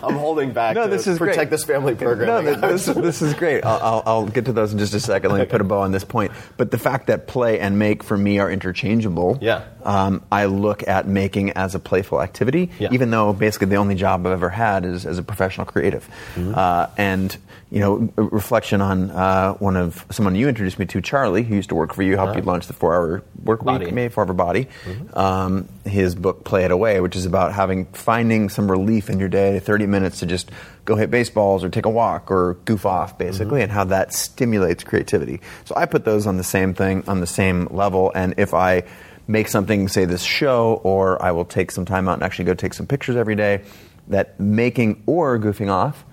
I'm holding back. No, to this is protect great. this family program. No, this, this is great. I'll, I'll, I'll get to those in just a second. Let me put a bow on this point. But the fact that play and make for me are interchangeable. Yeah. Um, I look at making as a playful activity, Yeah. even though basically the only job I've ever had is as a professional creative. Mm-hmm. Uh, and you know, a reflection on uh, one of someone you introduced me to, Charlie, who used to work for you, helped you launch the four-hour work Uh-huh. Body. week, maybe four-hour body. Um, his book, Play It Away, which is about having finding some relief in your day, 30 minutes to just go hit baseballs or take a walk or goof off, basically, and how that stimulates creativity. So I put those on the same thing, on the same level, and if I make something, say this show, or I will take some time out and actually go take some pictures every day, that making or goofing off,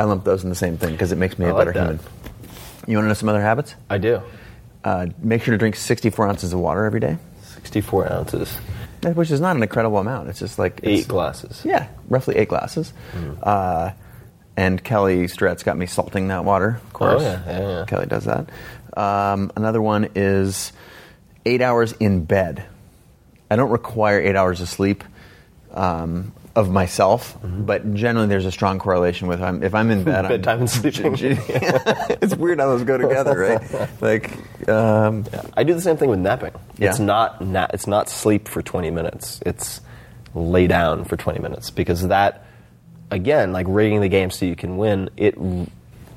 I lump those in the same thing because it makes me I a like better that. human. You want to know some other habits? I do. Uh, make sure to drink 64 ounces of water every day, 64 ounces, which is not an incredible amount. It's just like eight glasses. Yeah, roughly eight glasses. Uh, and Kelly Starrett got me salting that water, of course. Oh, yeah, yeah, yeah. Kelly does that. Um, another one is eight hours in bed. I don't require eight hours of sleep um, of myself, Mm-hmm. but generally there's a strong correlation with I'm, if I'm in bed. <laughs> I'm- Bedtime and sleeping. <laughs> <laughs> it's weird how those go together, right? Like, um, I do the same thing with napping. Yeah. It's not na- it's not sleep for 20 minutes. It's lay down for 20 minutes because that again, like rigging the game so you can win, it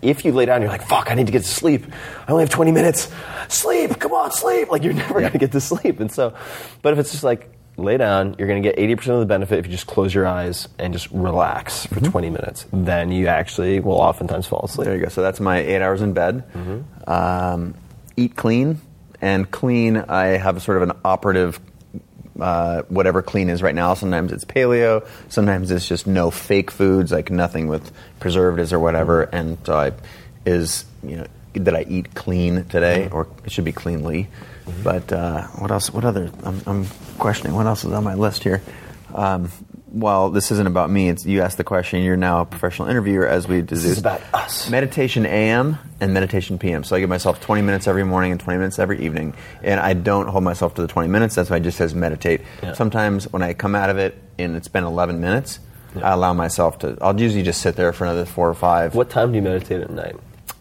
if you lay down you're like, "Fuck, I need to get to sleep. I only have 20 minutes. Sleep. Come on, sleep." Like you're never going to get to sleep. And so but if it's just like lay down, you're going to get 80% of the benefit if you just close your eyes and just relax for 20 minutes. Then you actually will oftentimes fall asleep. There you go. So that's my eight hours in bed. Um, eat clean. And clean, I have sort of an operative, uh, whatever clean is right now. Sometimes it's paleo. Sometimes it's just no fake foods, like nothing with preservatives or whatever. And so I is, you know, that I eat clean today, or it should be cleanly. But uh, what else? What other? I'm, I'm questioning. What else is on my list here? Um, well, this isn't about me. It's you asked the question. You're now a professional interviewer, as we deduced. is about us. Meditation AM and meditation PM. So I give myself 20 minutes every morning and 20 minutes every evening, and I don't hold myself to the 20 minutes. That's why it just says meditate. Yeah. Sometimes when I come out of it and it's been 11 minutes, I allow myself to. I'll usually just sit there for another four or five. What time do you meditate at night?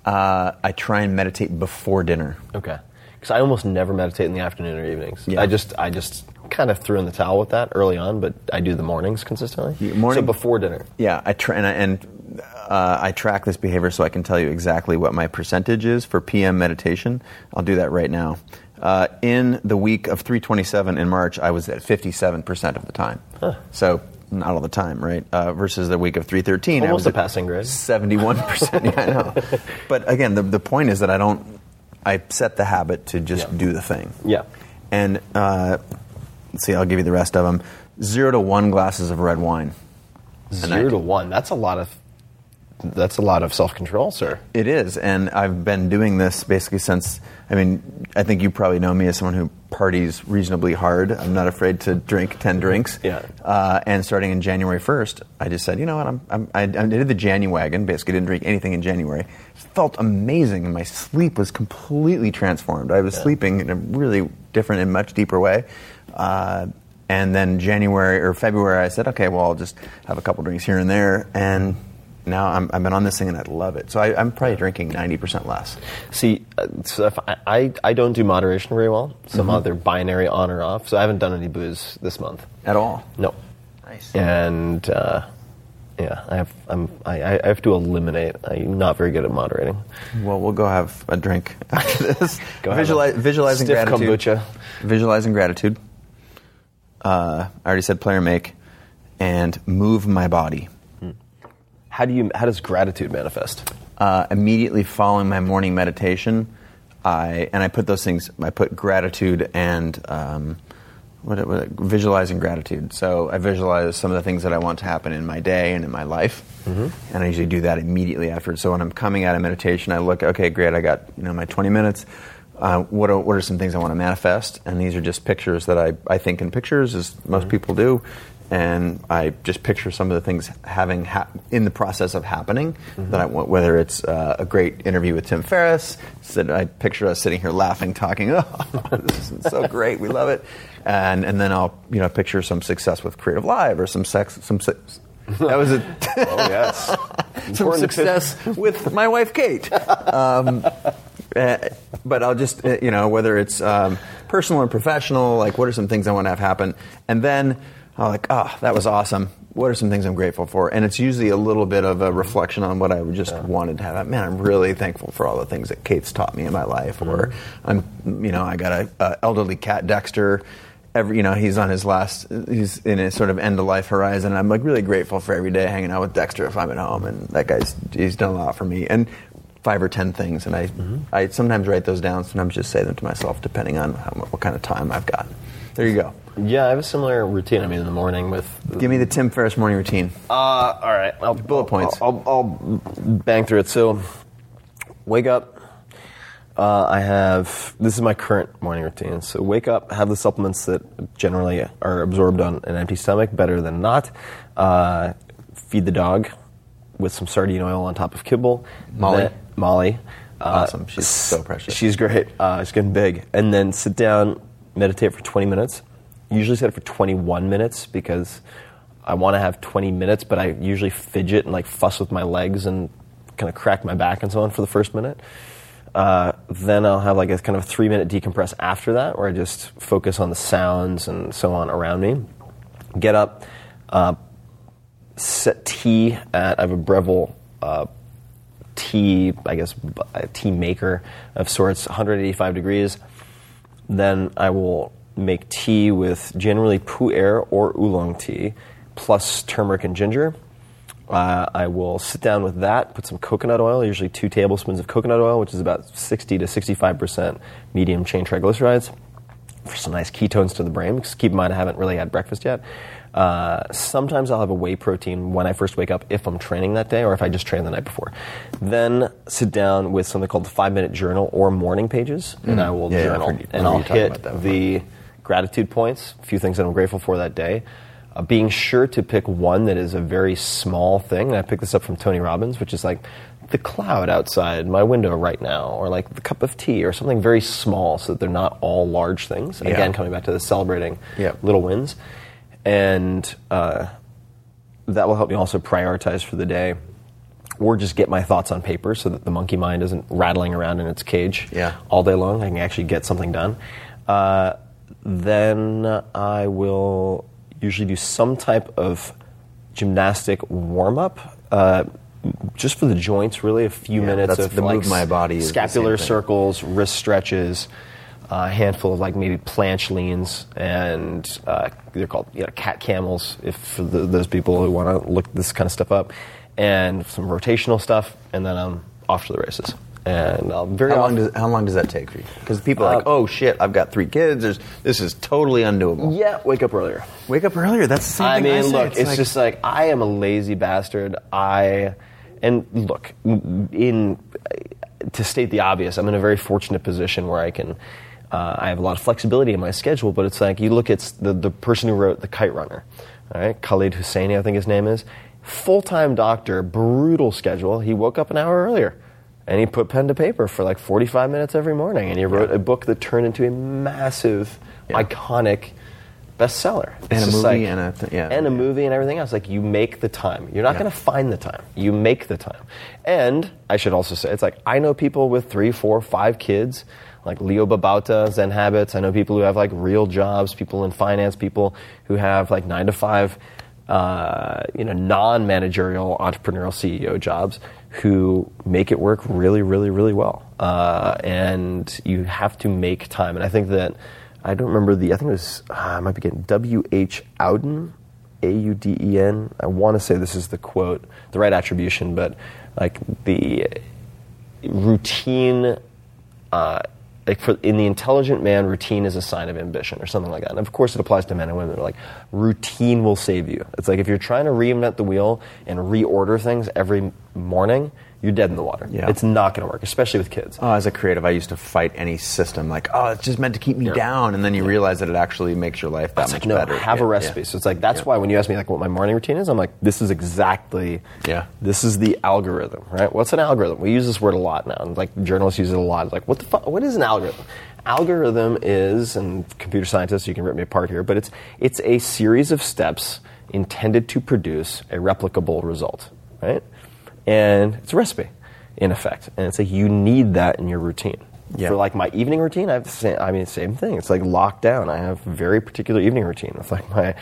Uh, I try and meditate before dinner. Okay. Because I almost never meditate in the afternoon or evenings. Yeah. I just I just kind of threw in the towel with that early on, but I do the mornings consistently. Morning- so before dinner. Yeah, I tra- and, I, and uh, I track this behavior so I can tell you exactly what my percentage is for PM meditation. I'll do that right now. Uh, in the week of 327 in March, I was at 57% of the time. So not all the time, right? Uh, versus the week of 313, I Almost was a at passing grade. 71%. yeah, I know. But again, the, the point is that I don't, I set the habit to just Yeah. do the thing. Yeah. And uh, let's see, I'll give you the rest of them. Zero to one glasses of red wine. Zero to one. That's a lot of that's a lot of self control, sir. It is, and I've been doing this basically since. I mean, I think you probably know me as someone who parties reasonably hard. I'm not afraid to drink ten drinks. Yeah. Uh, and starting in January 1st, I just said, you know what? I'm, I'm, I, I did the Janu wagon. Basically, didn't drink anything in January. Felt amazing, and my sleep was completely transformed. I was sleeping in a really different and much deeper way. Uh, and then January or February, I said, okay, well, I'll just have a couple drinks here and there, and now I'm, I've been on this thing and I love it. So I, I'm probably drinking 90% less. See, uh, so I, I I don't do moderation very well. Some Mm-hmm. I'm binary on or off. So I haven't done any booze this month. At all. No. Nice. And uh, yeah, I have I'm I, I have to eliminate. I'm not very good at moderating. Well, we'll go have a drink <laughs> after this. <laughs> Go Visualize, visualizing stiff gratitude. kombucha. Visualizing gratitude. Uh, I already said player make, and move my body. How do you? How does gratitude manifest? uh, immediately following my morning meditation, I and I put those things. I put gratitude and um, what, what, visualizing gratitude. So I visualize some of the things that I want to happen in my day and in my life, and I usually do that immediately after. So when I'm coming out of meditation, I look, okay, great, I got you know my 20 minutes. uh, what are, what are some things I want to manifest? And these are just pictures that I, I think in pictures, as most people do. And I just picture some of the things having ha- in the process of happening that I want, whether it's uh, a great interview with Tim Ferriss. So I picture us sitting here laughing, talking, <laughs> oh, this is so great, we love it. And, and then I'll you know picture some success with Creative Live or some sex, some se- that was a <laughs> Oh yes. <laughs> some Important success with my wife Kate. Um, uh, but I'll just uh, you know whether it's um, personal and professional, like what are some things I want to have happen, and then I'm like, oh, that was awesome. What are some things I'm grateful for? And it's usually a little bit of a reflection on what I just wanted to have. Man, I'm really thankful for all the things that Kate's taught me in my life. Or I'm, you know, I got a, a elderly cat, Dexter. Every, you know, he's on his last, he's in his sort of end of life horizon. I'm like really grateful for every day hanging out with Dexter if I'm at home, and that guy's he's done a lot for me. And five or ten things, and I, I sometimes write those down, sometimes just say them to myself, depending on how, what kind of time I've got. There you go. Yeah, I have a similar routine. I mean, in the morning with. Give me the Tim Ferriss morning routine. Uh, all right. I'll, Bullet points. I'll, I'll, I'll bang through it. So, wake up. Uh, I have this is my current morning routine. So wake up, have the supplements that generally are absorbed on an empty stomach, better than not. Uh, feed the dog with some sardine oil on top of kibble. Molly? Then- Molly. Uh, Awesome. She's so precious. She's great. Uh, she's getting big. And then sit down, meditate for 20 minutes. Usually set it for 21 minutes because I want to have 20 minutes, but I usually fidget and like fuss with my legs and kind of crack my back and so on for the first minute. Uh, then I'll have like a kind of three minute decompress after that, where I just focus on the sounds and so on around me. Get up, uh, set tea at I have a Breville uh, tea, I guess, tea maker of sorts, 185 degrees. Then I will make tea with generally pu'er or oolong tea, plus turmeric and ginger. Uh, I will sit down with that, put some coconut oil, usually two tablespoons of coconut oil, which is about 60 to 65% medium chain triglycerides, for some nice ketones to the brain. Because keep in mind, I haven't really had breakfast yet. Uh, sometimes I'll have a whey protein when I first wake up if I'm training that day or if I just trained the night before. Then sit down with something called the five minute journal or morning pages, and I will Mm. Yeah, yeah, journal. and I've I'll heard you talk hit about that before. the gratitude points, a few things that I'm grateful for that day. Uh, being sure to pick one that is a very small thing. And I picked this up from Tony Robbins, which is like the cloud outside my window right now, or like the cup of tea, or something very small so that they're not all large things. Yeah. Again, coming back to the celebrating Yeah. little wins. And uh, that will help me also prioritize for the day or just get my thoughts on paper so that the monkey mind isn't rattling around in its cage Yeah. all day long. I can actually get something done. Uh, then I will usually do some type of gymnastic warm up. Uh, just for the joints, really, a few Yeah, minutes of the like move my body scapular circles, wrist stretches, a handful of like maybe planche leans, and uh, they're called you know, cat camels. If for the, those people who want to look this kind of stuff up, and some rotational stuff, and then I'm off to the races. And very How long often- does how long does that take for you? Because people are like, Uh, oh shit, I've got three kids. There's, this is totally undoable. yeah, wake up earlier. Wake up earlier. That's the same I mean, say. look, it's, like- just like I am a lazy bastard. I and look in to state the obvious. I'm in a very fortunate position where I can. Uh, I have a lot of flexibility in my schedule, but it's like you look at the the person who wrote the Kite Runner, all right, Khaled Hosseini, I think his name is, full time doctor, brutal schedule. He woke up an hour earlier. And he put pen to paper for like 45 minutes every morning, and he wrote a book that turned into a massive, Yeah. iconic bestseller. And a movie like- and a th- yeah. and a movie and everything else. Like you make the time. You're not Yeah. going to find the time. You make the time. And I should also say, it's like I know people with three, four, five kids, like Leo Babauta, Zen Habits. I know people who have like real jobs, people in finance, people who have like nine to five, uh, you know, non-managerial entrepreneurial CEO jobs who make it work really, really, really well. Uh, and you have to make time. And I think that I don't remember the. I think it was. Uh, I might be getting W. H. Auden, A. U. D. E. N. I want to say this is the quote, the right attribution, but like the routine. Uh, like for in the intelligent man, routine is a sign of ambition, or something like that. And of course, it applies to men and women. They're like routine will save you. It's like if you're trying to reinvent the wheel and reorder things every morning, you're dead in the water. Yeah. It's not going to work, especially with kids. Oh, as a creative, I used to fight any system like, oh, it's just meant to keep me Yeah. down, and then you realize that it actually makes your life that It's much like, no, better. have Yeah, a recipe. yeah. So it's like that's Yeah. why when you ask me like what my morning routine is, I'm like, this is exactly Yeah. This is the algorithm, right? What's an algorithm? We use this word a lot now, and like journalists use it a lot. It's like, what the fuck? What is an algorithm? Algorithm is, and computer scientists, you can rip me apart here, but it's it's a series of steps intended to produce a replicable result, right? And it's a recipe, in effect, and it's like you need that in your routine. Yeah. For like my evening routine, I have the same. I mean, same thing. It's like locked down. I have a very particular evening routine. It's like my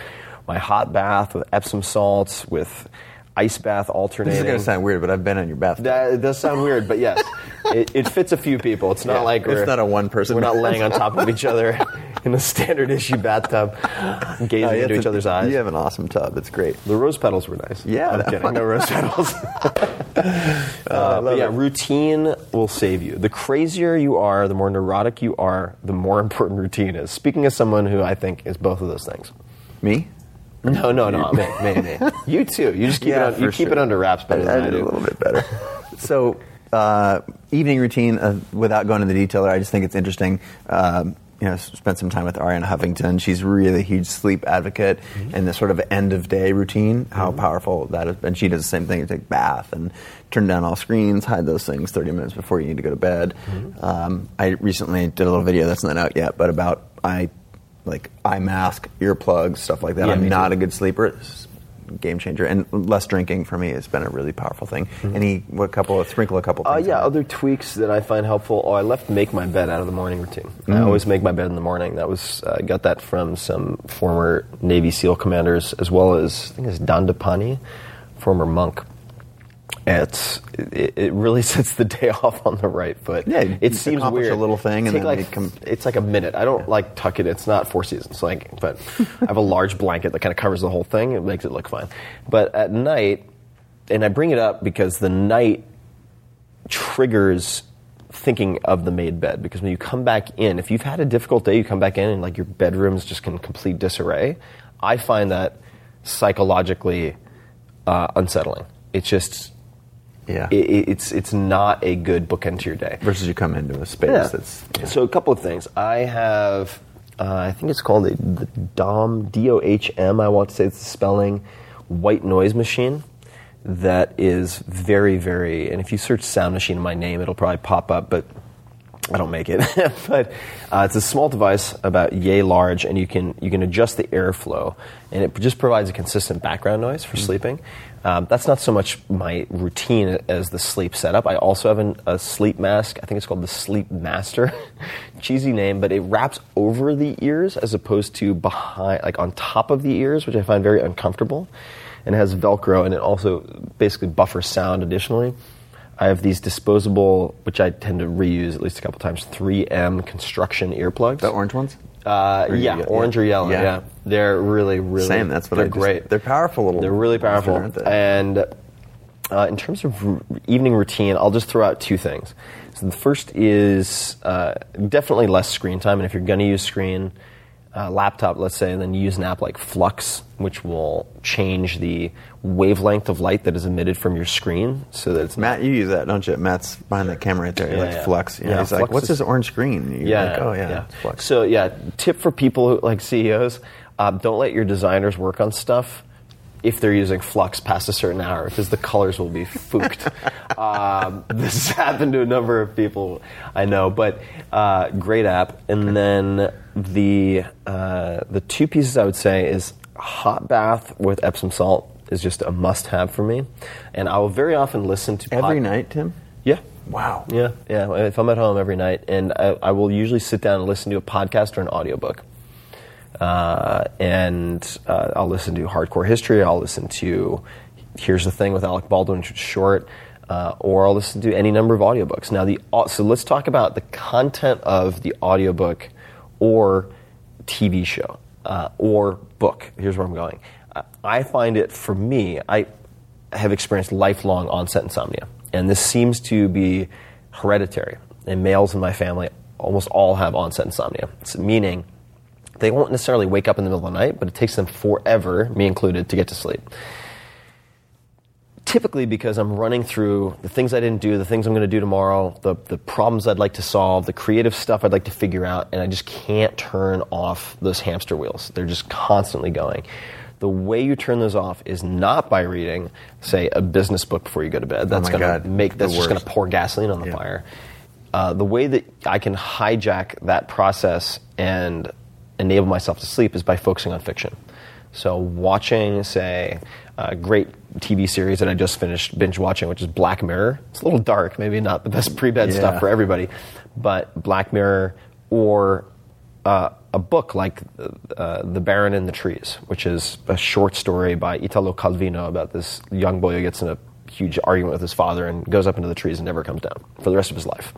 my hot bath with Epsom salts with ice bath This is going to sound weird, but I've been in your bathtub. That it does sound weird, but yes, <laughs> it, it fits a few people. It's not Yeah, like it's we're, not a one-person We're not laying on top of each other in a standard issue bathtub, gazing Uh, into each to- other's eyes. You have an awesome tub. It's great. The rose petals were nice. Yeah, I'm kidding. one. No rose petals. <laughs> Uh, but yeah, routine will save you. The crazier you are, the more neurotic you are, the more <laughs> important routine is. Speaking as someone who I think is both of those things. Me? No, no, no, me, me, me. You too. You just keep Yeah, it. On, you keep sure. it under wraps better I, than I, I do. a little bit better. <laughs> so, uh, evening routine, uh, without going into the detail, I just think it's interesting. Um, you know, spent some time with Arianna Huffington. She's really a huge sleep advocate, Mm-hmm. and the sort of end of day routine, how powerful that is. And she does the same thing: you take a bath and turn down all screens, hide those things thirty minutes before you need to go to bed. Mm-hmm. Um, I recently did a little video that's not out yet, but about I like eye mask, earplugs, stuff like that. Yeah, I'm not too. a good sleeper. It's game changer, and less drinking for me has been a really powerful thing. Any what couple of sprinkle a couple Uh, things. Oh, yeah, other tweaks that I find helpful. Oh, I left make my bed out of the morning routine. I always make my bed in the morning. That was uh, got that from some former Navy SEAL commanders, as well as I think it's Dandapani, former monk. It's it, it really <laughs> sets the day off on the right foot. Yeah, you it seems weird. a little thing and then like come- it's like a minute. I don't like tuck it. It's not four seasons. Like, but I have a large blanket that kind of covers the whole thing. It makes it look fine. But at night, and I bring it up because the night triggers thinking of the made bed because when you come back in, if you've had a difficult day, you come back in and like your bedroom's just in complete disarray. I find that psychologically uh, unsettling. It's just yeah. it, it- it's it's not a good bookend to your day. Versus you come into a space Yeah. that's yeah. So a couple of things. I have, uh, I think it's called a, the Dohm D O H M. I want to say it's the spelling white noise machine. That is very very. And if you search sound machine in my name, it'll probably pop up. But I don't make it. <laughs> but uh, it's a small device about yay large, and you can you can adjust the airflow, and it just provides a consistent background noise for sleeping. Um, that's not so much my routine as the sleep setup. I also have an, a sleep mask. I think it's called the Sleep Master. <laughs> Cheesy name, but it wraps over the ears as opposed to behind, like on top of the ears, which I find very uncomfortable. And it has Velcro, and it also basically buffers sound additionally. I have these disposable, which I tend to reuse at least a couple times, 3M construction earplugs. the orange ones. Uh, Or yeah, ye- orange or yellow. Yeah. Yeah. they're really, really Same. That's what they're I just- great. they're powerful little They're really powerful. aren't they? And uh, in terms of r- evening routine, I'll just throw out two things. So the first is uh, definitely less screen time, and if you're going to use screen, uh, laptop, let's say, and then you use an app like Flux, which will change the wavelength of light that is emitted from your screen, so that it's Matt, you use that, don't you? Matt's behind the camera right there. He Yeah, likes yeah. Flux. Yeah, Yeah, he's like, "What's is- this orange screen?" You're yeah. like, "Oh yeah, Flux." So yeah, tip for people who like CEOs: uh, don't let your designers work on stuff if they're using Flux past a certain hour because the colors will be fooked. <laughs> um, this has happened to a number of people I know, but uh, great app. And then the uh, the two pieces I would say is hot bath with Epsom salt is just a must-have for me, and I will very often listen to Every pod- night, Tim. Yeah. Wow. Yeah, yeah. If I'm at home every night, and I, I will usually sit down and listen to a podcast or an audiobook. Uh, and uh, I'll listen to Hardcore History. I'll listen to Here's the Thing with Alec Baldwin, short, uh, or I'll listen to any number of audiobooks. Now, the so let's talk about the content of the audiobook or TV show uh, or book. Here's where I'm going. Uh, I find it for me. I have experienced lifelong onset insomnia, and this seems to be hereditary. And males in my family almost all have onset insomnia. It's meaning they won't necessarily wake up in the middle of the night, but it takes them forever, me included, to get to sleep. typically because I'm running through the things I didn't do, the things I'm going to do tomorrow, the, the problems I'd like to solve, the creative stuff I'd like to figure out, and I just can't turn off those hamster wheels. They're just constantly going. The way you turn those off is not by reading, say, a business book before you go to bed. That's Oh going God, to make that's just going to pour gasoline on the Yeah. fire. Uh, the way that I can hijack that process and enable myself to sleep is by focusing on fiction. So, watching, say, a great TV series that I just finished binge watching, which is Black Mirror. It's a little dark, maybe not the best <laughs> pre bed Yeah. stuff for everybody, but Black Mirror or uh, a book like uh, The Baron in the Trees, which is a short story by Italo Calvino about this young boy who gets in a huge argument with his father and goes up into the trees and never comes down for the rest of his life.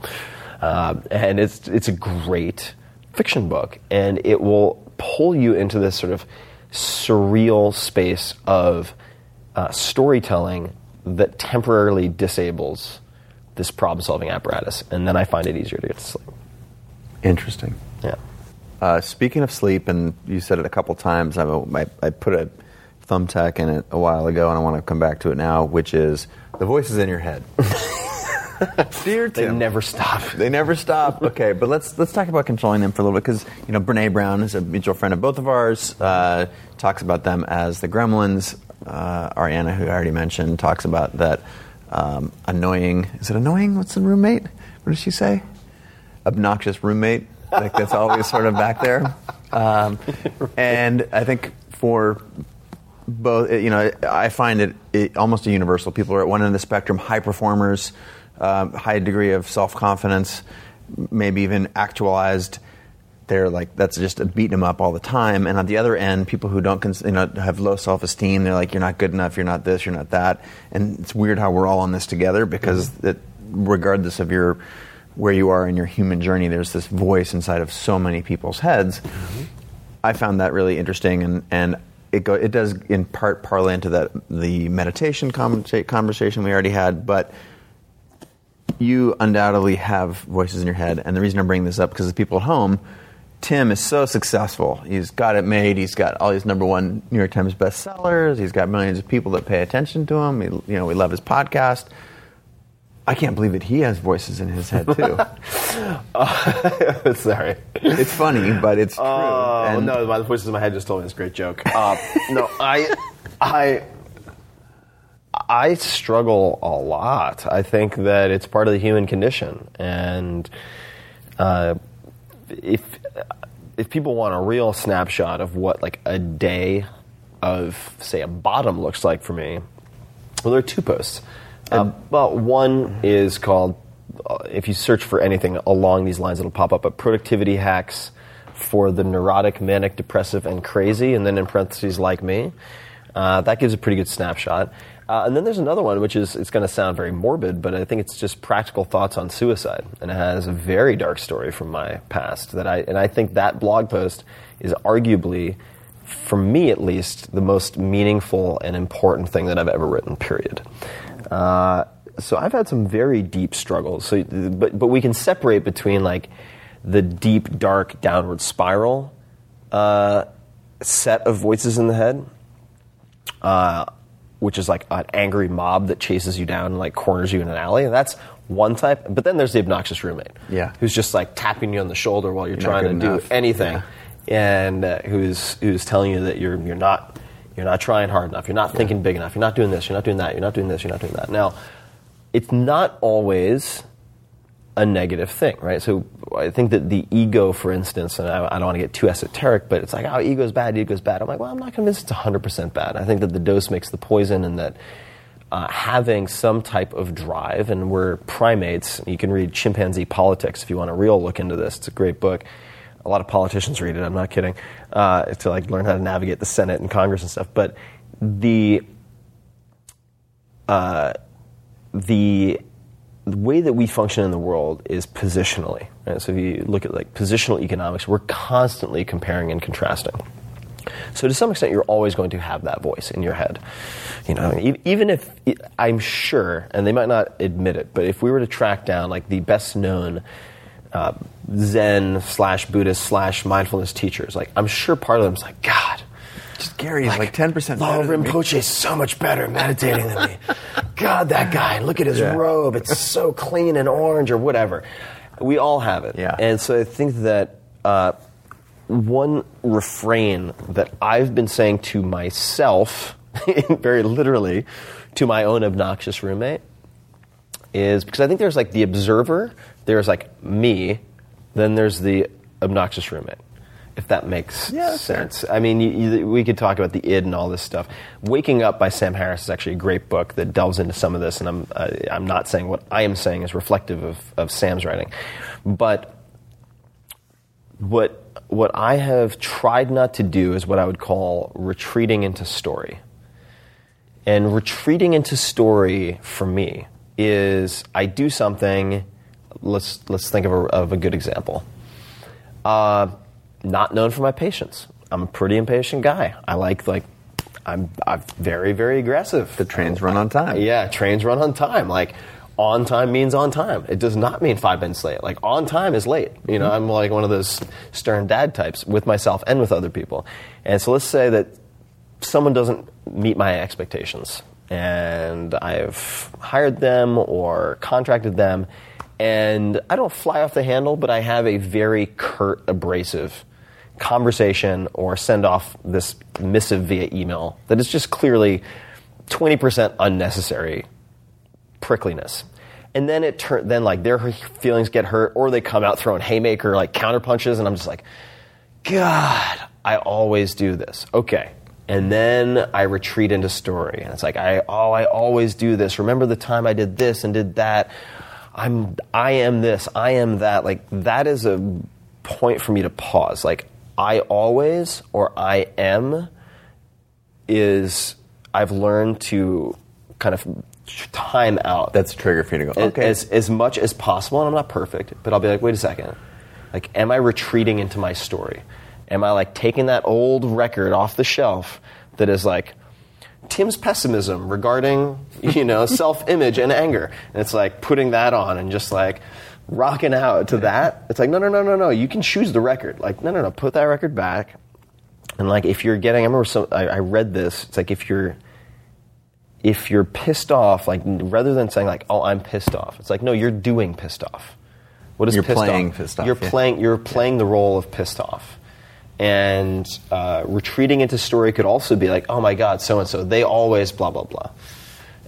Uh, and it's, it's a great fiction book, and it will pull you into this sort of surreal space of uh, storytelling that temporarily disables this problem solving apparatus. And then I find it easier to get to sleep. Interesting. Yeah. Uh, speaking of sleep, and you said it a couple times, I'm a, I, I put a thumbtack in it a while ago, and I want to come back to it now, which is the voices in your head. <laughs> <laughs> Dear They Tim, never stop. They never stop. Okay, but let's let's talk about controlling them for a little bit because you know Brene Brown is a mutual friend of both of ours. Uh, talks about them as the Gremlins. Uh, Arianna, who I already mentioned, talks about that um, annoying. Is it annoying? What's the roommate? What does she say? Obnoxious roommate. Like that's always sort of back there. Um, and I think for both, you know, I find it, it almost a universal. People are at one end of the spectrum, high performers, um, high degree of self confidence, maybe even actualized. They're like that's just beating them up all the time. And on the other end, people who don't, cons- you know, have low self esteem. They're like, you're not good enough. You're not this. You're not that. And it's weird how we're all on this together because it, regardless of your where you are in your human journey, there's this voice inside of so many people's heads. I found that really interesting, and and it go it does in part parlay into that the meditation conversa- conversation we already had, but you undoubtedly have voices in your head, and the reason I'm bringing this up because the people at home. Tim is so successful. He's got it made. He's got all these number one New York Times bestsellers. He's got millions of people that pay attention to him. We, you know, we love his podcast. I can't believe that he has voices in his head too. <laughs> <laughs> Sorry. it's funny, but it's true. Oh And- no, my voices in my head just told me this great joke. Uh, no, I, I, I struggle a lot. I think that it's part of the human condition, and uh, if if people want a real snapshot of what like a day of say a bottom looks like for me, well, there are two posts. Uh, well, one is called, uh, if you search for anything along these lines, it'll pop up, but productivity hacks for the neurotic, manic, depressive, and crazy, and then in parentheses, like me. Uh, that gives a pretty good snapshot. Uh, and then there's another one, which is, it's going to sound very morbid, but I think it's just practical thoughts on suicide. And it has a very dark story from my past that I, and I think that blog post is arguably, for me at least, the most meaningful and important thing that I've ever written, period. Uh, so I've had some very deep struggles. So, but but we can separate between like the deep, dark, downward spiral uh, set of voices in the head, uh, which is like an angry mob that chases you down and like corners you in an alley. And That's one type. But then there's the obnoxious roommate, Yeah. who's just like tapping you on the shoulder while you're, You're trying to good do enough. anything, and uh, who's who's telling you that you're you're not you're not trying hard enough, you're not thinking big enough, you're not doing this, you're not doing that, you're not doing this, you're not doing that. Now, it's not always a negative thing, right? So I think that the ego, for instance, and I, I don't want to get too esoteric, but it's like, oh, ego's bad, ego's bad. I'm like, well, I'm not convinced it's 100% bad. I think that the dose makes the poison and that uh, having some type of drive, and we're primates. You can read Chimpanzee Politics if you want a real look into this. It's a great book. A lot of politicians read it. I'm not kidding. Uh, to like learn how to navigate the Senate and Congress and stuff. But the uh, the the way that we function in the world is positionally. Right? So if you look at like positional economics, we're constantly comparing and contrasting. So to some extent, you're always going to have that voice in your head. You know, even if I'm sure, and they might not admit it, but if we were to track down like the best known uh, Zen slash Buddhist slash mindfulness teachers, like I'm sure part of them is like, God, Just Gary is like 10% better than me. Rinpoche is so much better meditating than me. God, that guy, look at his Yeah. robe. It's <laughs> so clean and orange or whatever. We all have it. Yeah. And so I think that uh, one refrain that I've been saying to myself, <laughs> very literally, to my own obnoxious roommate, is because I think there's like the observer, there's like me, then there's the obnoxious roommate. If that makes Yeah, that's fair. sense. I mean, you, you, we could talk about the id and all this stuff. Waking Up by Sam Harris is actually a great book that delves into some of this, and I'm, uh, I'm not saying what I am saying is reflective of, of Sam's writing. But what, what I have tried not to do is what I would call retreating into story. And retreating into story for me is I do something. Let's let's think of a, of a good example. Uh, not known for my patience. I'm a pretty impatient guy. I like like I'm I'm very very aggressive. The trains run on time. Yeah, trains run on time. Like on time means on time. It does not mean five minutes late. Like on time is late. You know, I'm like one of those stern dad types with myself and with other people. And so let's say that someone doesn't meet my expectations and I've hired them or contracted them and I don't fly off the handle, but I have a very curt, abrasive conversation or send off this missive via email that is just clearly 20% unnecessary prickliness. And then it turn then like their feelings get hurt or they come out throwing haymaker like counter punches and I'm just like God, I always do this. Okay. And then I retreat into story. And it's like, I, oh, I always do this. Remember the time I did this and did that? I'm, I am this, I am that. Like, that is a point for me to pause. Like, I always or I am is, I've learned to kind of time out That's a trigger for you to go, okay. as, as much as possible, and I'm not perfect, but I'll be like, wait a second. Like, am I retreating into my story? Am I like taking that old record off the shelf that is like Tim's pessimism regarding, you know, <laughs> self-image and anger, and it's like putting that on and just like rocking out to that? It's like, no, no, no, no, no. You can choose the record. Like, no, no, no. Put that record back. And like, if you're getting, I remember some, I, I read this. It's like if you're if you're pissed off, like rather than saying like, "Oh, I'm pissed off," it's like, no, you're doing pissed off. What is You're pissed playing off? pissed off, You're yeah. playing. You're playing the role of pissed off, and uh, retreating into story could also be like, "Oh my God, so and so, they always blah blah blah."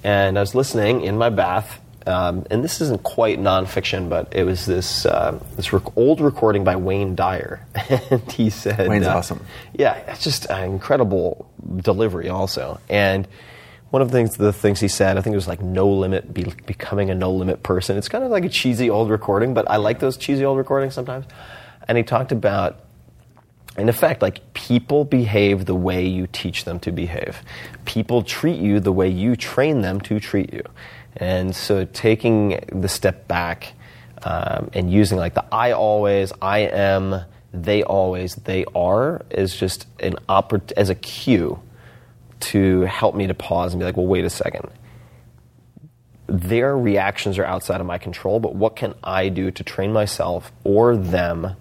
And I was listening in my bath, um, and this isn't quite nonfiction, but it was this uh, this rec- old recording by Wayne Dyer, <laughs> and he said, Wayne's uh, awesome. yeah, it's just an incredible delivery, also. And one of the things, the things he said, I think it was like no limit, be, becoming a no limit person. It's kind of like a cheesy old recording, but I like those cheesy old recordings sometimes. And he talked about, in effect, like people behave the way you teach them to behave. People treat you the way you train them to treat you. And so taking the step back um, and using like the I always, I am, they always, they are is just an oppor- as a cue to help me to pause and be like, well, wait a second. Their reactions are outside of my control, but what can I do to train myself or them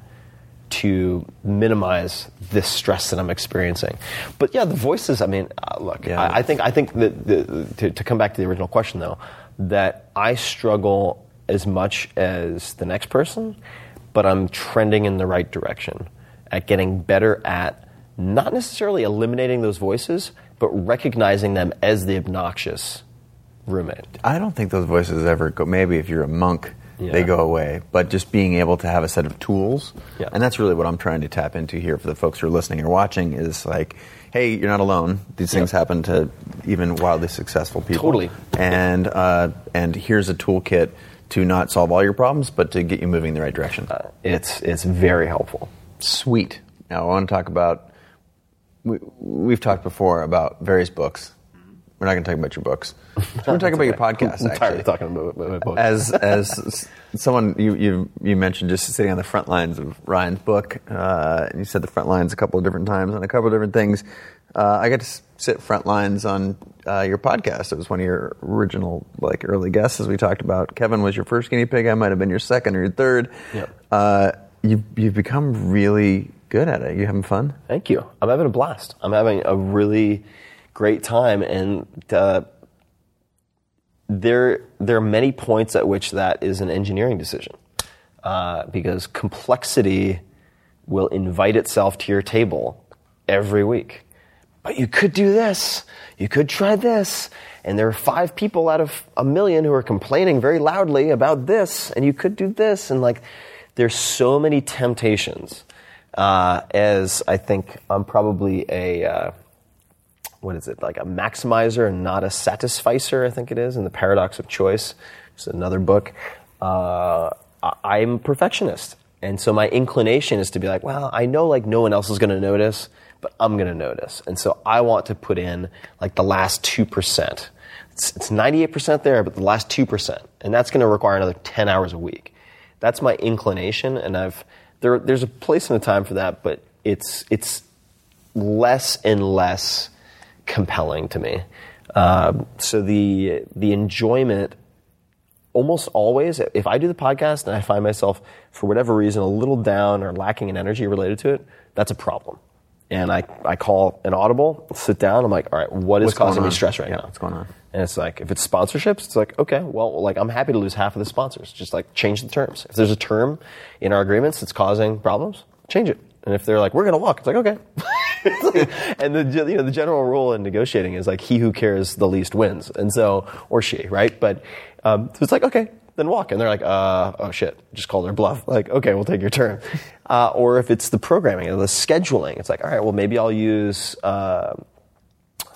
to minimize this stress that I'm experiencing? But yeah, the voices. I mean, uh, look, Yeah. I, I think I think that the, to, to come back to the original question though, that I struggle as much as the next person, but I'm trending in the right direction at getting better at not necessarily eliminating those voices, but recognizing them as the obnoxious roommate. I don't think those voices ever go. Maybe if you're a monk, Yeah. they go away. But just being able to have a set of tools, Yeah. and that's really what I'm trying to tap into here for the folks who are listening or watching is like, hey, you're not alone. These things Yeah. happen to even wildly successful people. Totally. And uh, and here's a toolkit to not solve all your problems, but to get you moving in the right direction. Uh, It's it's very helpful. Sweet. Now I want to talk about. We, we've talked before about various books. We're not going to talk about your books. <laughs> We're going to talk about your podcast. I'm tired of talking about my my book. as <laughs> as someone you, you you mentioned just sitting on the front lines of Ryan's book, uh, and you said the front lines a couple of different times on a couple of different things. Uh, I got to sit front lines on uh, your podcast. It was one of your original like early guests, as we talked about. Kevin was your first guinea pig. I might have been your second or your third. Yep. Uh, you've you've become really Good at it. You having fun? Thank you. I'm having a blast. I'm having a really great time, and uh, there there are many points at which that is an engineering decision, uh, because complexity will invite itself to your table every week. But you could do this. You could try this. And there are five people out of a million who are complaining very loudly about this, and you could do this. And like, there's so many temptations. Uh, as I think I'm probably a, uh, what is it, like a maximizer and not a satisficer, I think it is, in The Paradox of Choice. It's another book. Uh, I'm a perfectionist. And so my inclination is to be like, well, I know like no one else is going to notice, but I'm going to notice. And so I want to put in like the last 2%. It's, it's 98% there, but the last 2%. And that's going to require another 10 hours a week. That's my inclination. And I've, there, there's a place and a time for that, but it's, it's less and less compelling to me. Um, so the, the enjoyment almost always, if I do the podcast and I find myself, for whatever reason, a little down or lacking in energy related to it, that's a problem. And I, I call an audible, sit down, I'm like, all right, what is What's causing me stress right Yeah, now? what's going on? And it's like, if it's sponsorships, it's like, okay, well, like I'm happy to lose half of the sponsors. Just like change the terms. If there's a term in our agreements that's causing problems, change it. And if they're like, we're going to walk, it's like, okay. <laughs> and the you know the general rule in negotiating is like he who cares the least wins, and so or she, right? But um, so it's like okay, then walk, and they're like, uh, oh shit, just call their bluff. Like okay, we'll take your turn. <laughs> Uh, or if it's the programming or the scheduling, it's like all right, well maybe I'll use. Uh,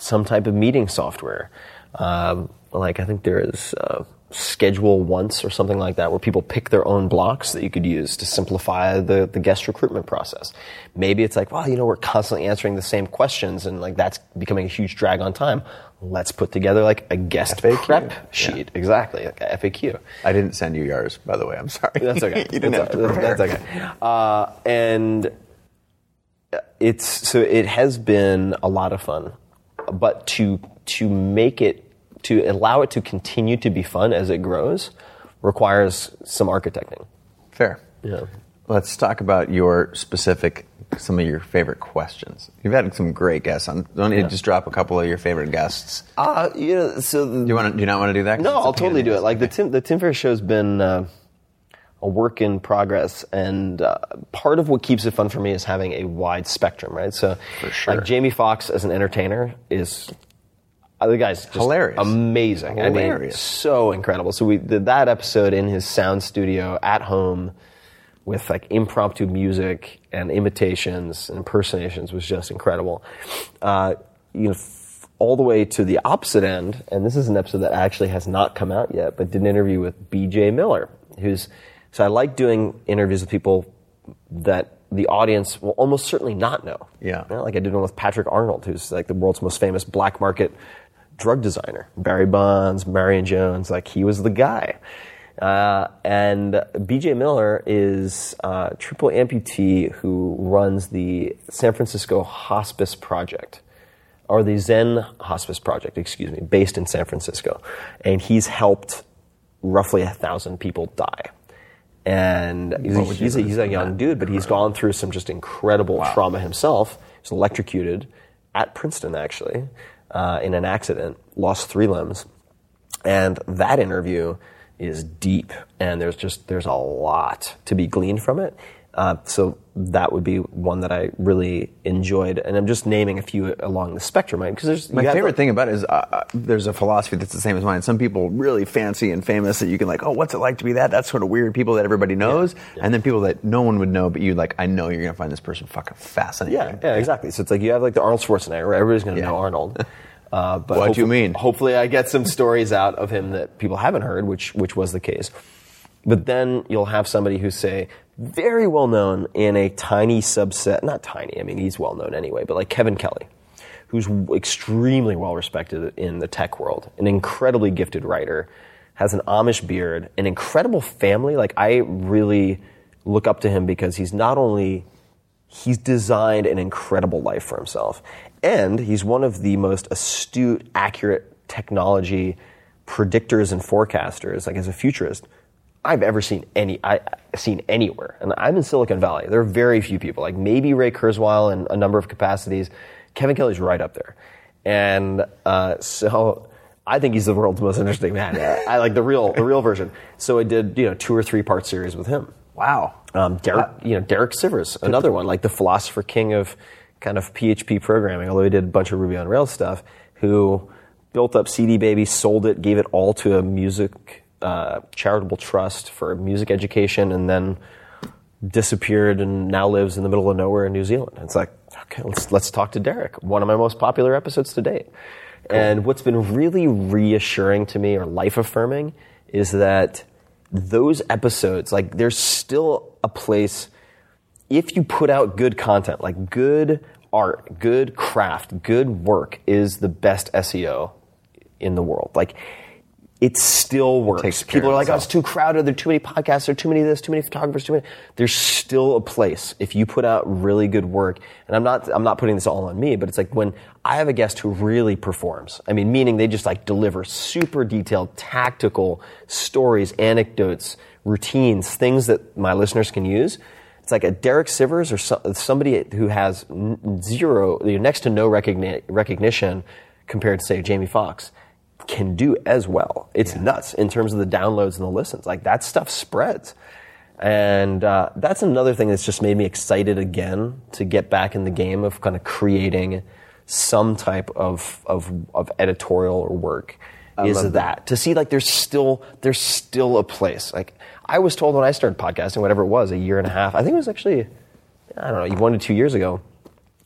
some type of meeting software. Um, like I think there is uh, Schedule Once or something like that, where people pick their own blocks that you could use to simplify the, the guest recruitment process. Maybe it's like, well, you know, we're constantly answering the same questions, and like that's becoming a huge drag on time. Let's put together like a guest FAQ. prep sheet, exactly, like a FAQ. I didn't send you yours, by the way. I'm sorry. That's okay. <laughs> you didn't that's, have to prepare. That's okay. Uh, and it's so it has been a lot of fun, but to to make it to allow it to continue to be fun as it grows requires some architecting. Fair. Yeah. Let's talk about your specific, some of your favorite questions. You've had some great guests on. Don't you just drop a couple of your favorite guests? Uh, you know, so the, Do you want to? Do you not want to do that? No, I'll totally do it. Like the Tim, the Tim Ferriss show's been uh, a work in progress, and uh, part of what keeps it fun for me is having a wide spectrum, right? So, sure. like Jamie Foxx as an entertainer is. Uh, the guy's Hilarious. amazing. I mean, Hilarious. so incredible. So we did that episode in his sound studio at home with like impromptu music and imitations and impersonations was just incredible. Uh, you know, f- all the way to the opposite end, and this is an episode that actually has not come out yet, but did an interview with B.J. Miller, who's so I like doing interviews with people that the audience will almost certainly not know. Yeah. You know, like I did one with Patrick Arnold, who's like the world's most famous black market drug designer. Barry Bonds, Marion Jones, like he was the guy. Uh, and BJ Miller is a triple amputee who runs the San Francisco Hospice Project, or the Zen Hospice Project, excuse me, based in San Francisco. And he's helped roughly a thousand people die. And he's, a, What would you he's, a, he's a young dude, but he's gone through some just incredible trauma himself. He's electrocuted at Princeton, actually, uh, in an accident, lost three limbs. And that interview is deep, and there's just there's a lot to be gleaned from it. Uh, so that would be one that I really enjoyed, and I'm just naming a few along the spectrum, right? Because there's My favorite the- thing about it is uh, uh, there's a philosophy that's the same as mine. Some people really fancy and famous that you can like, oh, what's it like to be that? That's sort of weird. People that everybody knows, and then people that no one would know, but you like, I know you're gonna find this person fucking fascinating. Yeah, yeah, exactly. So it's like you have like the Arnold Schwarzenegger, where everybody's going to Yeah. know Arnold. <laughs> Uh, but What do you mean? Hopefully, I get some stories out of him that people haven't heard, which which was the case. But then you'll have somebody who say very well known in a tiny subset, not tiny. I mean, he's well known anyway, but like Kevin Kelly, who's extremely well respected in the tech world, an incredibly gifted writer, has an Amish beard, an incredible family. Like I really look up to him because he's not only he's designed an incredible life for himself. And he's one of the most astute, accurate technology predictors and forecasters, like as a futurist, I've ever seen any I seen anywhere. And I'm in Silicon Valley. There are very few people, like maybe Ray Kurzweil in a number of capacities. Kevin Kelly's right up there. And uh, so I think he's the world's most interesting man. <laughs> I like the real the real version. So I did you know two or three part series with him. Wow. Um, Derek, you know, Derek Sivers, another one, like the philosopher king of kind of PHP programming, although he did a bunch of Ruby on Rails stuff, who built up CD Baby, sold it, gave it all to a music uh, charitable trust for music education, and then disappeared and now lives in the middle of nowhere in New Zealand. It's like, okay, let's let's talk to Derek. One of my most popular episodes to date. And what's been really reassuring to me or life affirming is that those episodes, like there's still a place if you put out good content, like good art, good craft, good work is the best SEO in the world. Like it still works. takes People are like, oh, it's too crowded. There are too many podcasts. There are too many of this, too many photographers, too many. There's still a place if you put out really good work. And I'm not, I'm not putting this all on me, but it's like when I have a guest who really performs. I mean, meaning they just like deliver super detailed, tactical stories, anecdotes, routines, things that my listeners can use. It's like a Derek Sivers or so, somebody who has zero, you know, next to no recogni- recognition compared to say Jamie Foxx can do as well. It's nuts in terms of the downloads and the listens. Like that stuff spreads. And uh, that's another thing that's just made me excited again to get back in the game of kind of creating some type of, of, of editorial or work. is that. to see like there's still there's still a place. Like I was told when I started podcasting, whatever it was, a year and a half. I think it was actually I don't know, one to two years ago.